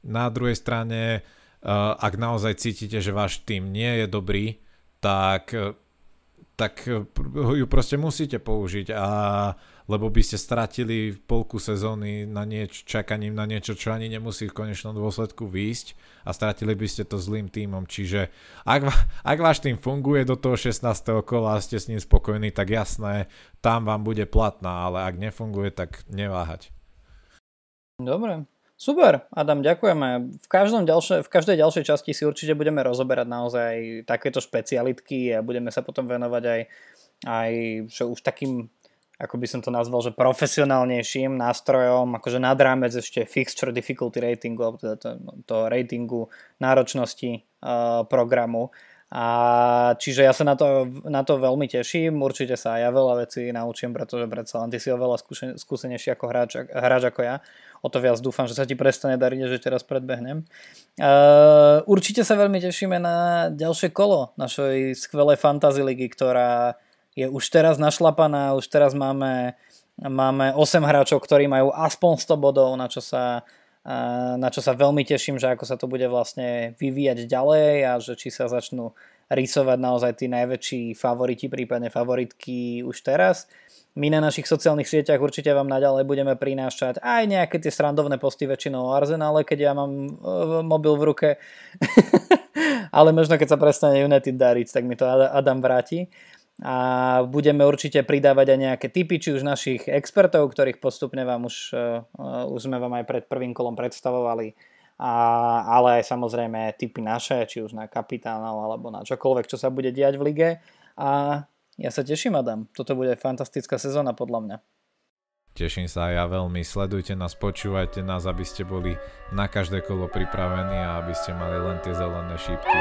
na druhej strane, uh, ak naozaj cítite, že váš tým nie je dobrý, tak, tak ju proste musíte použiť a lebo by ste stratili polku sezóny na nieč, čakaním na niečo, čo ani nemusí v konečnom dôsledku výjsť a stratili by ste to zlým týmom. Čiže ak, ak váš tým funguje do toho 16. kola a ste s ním spokojní, tak jasné, tam vám bude platná, ale ak nefunguje, tak neváhať. Dobre, Super, Adam, ďakujeme. V, každom ďalšie, v každej ďalšej časti si určite budeme rozoberať naozaj takéto špecialitky a budeme sa potom venovať aj, aj že už takým, ako by som to nazval, že profesionálnejším nástrojom, akože nad rámec ešte fixture difficulty ratingu, alebo teda to, to ratingu náročnosti uh, programu. A čiže ja sa na to, na to veľmi teším, určite sa aj ja veľa vecí naučím, pretože predsa len ty si oveľa skúsenejší ako hráč, hráč ako ja o to viac dúfam, že sa ti prestane dariť, že teraz predbehnem. Uh, určite sa veľmi tešíme na ďalšie kolo našej skvelej fantasy ligy, ktorá je už teraz našlapaná, už teraz máme, máme 8 hráčov, ktorí majú aspoň 100 bodov, na čo sa na čo sa veľmi teším, že ako sa to bude vlastne vyvíjať ďalej a že či sa začnú rysovať naozaj tí najväčší favoriti, prípadne favoritky už teraz. My na našich sociálnych sieťach určite vám naďalej budeme prinášať aj nejaké tie srandovné posty väčšinou o Arsenale, keď ja mám e, mobil v ruke. <laughs> Ale možno keď sa prestane United dariť, tak mi to Adam vráti. A budeme určite pridávať aj nejaké typy, či už našich expertov, ktorých postupne vám už, uh, už sme vám aj pred prvým kolom predstavovali, a, ale aj samozrejme typy naše, či už na kapitánov alebo na čokoľvek, čo sa bude diať v lige. A ja sa teším, Adam. Toto bude fantastická sezóna podľa mňa. Teším sa aj ja veľmi. Sledujte nás, počúvajte nás, aby ste boli na každé kolo pripravení a aby ste mali len tie zelené šípky.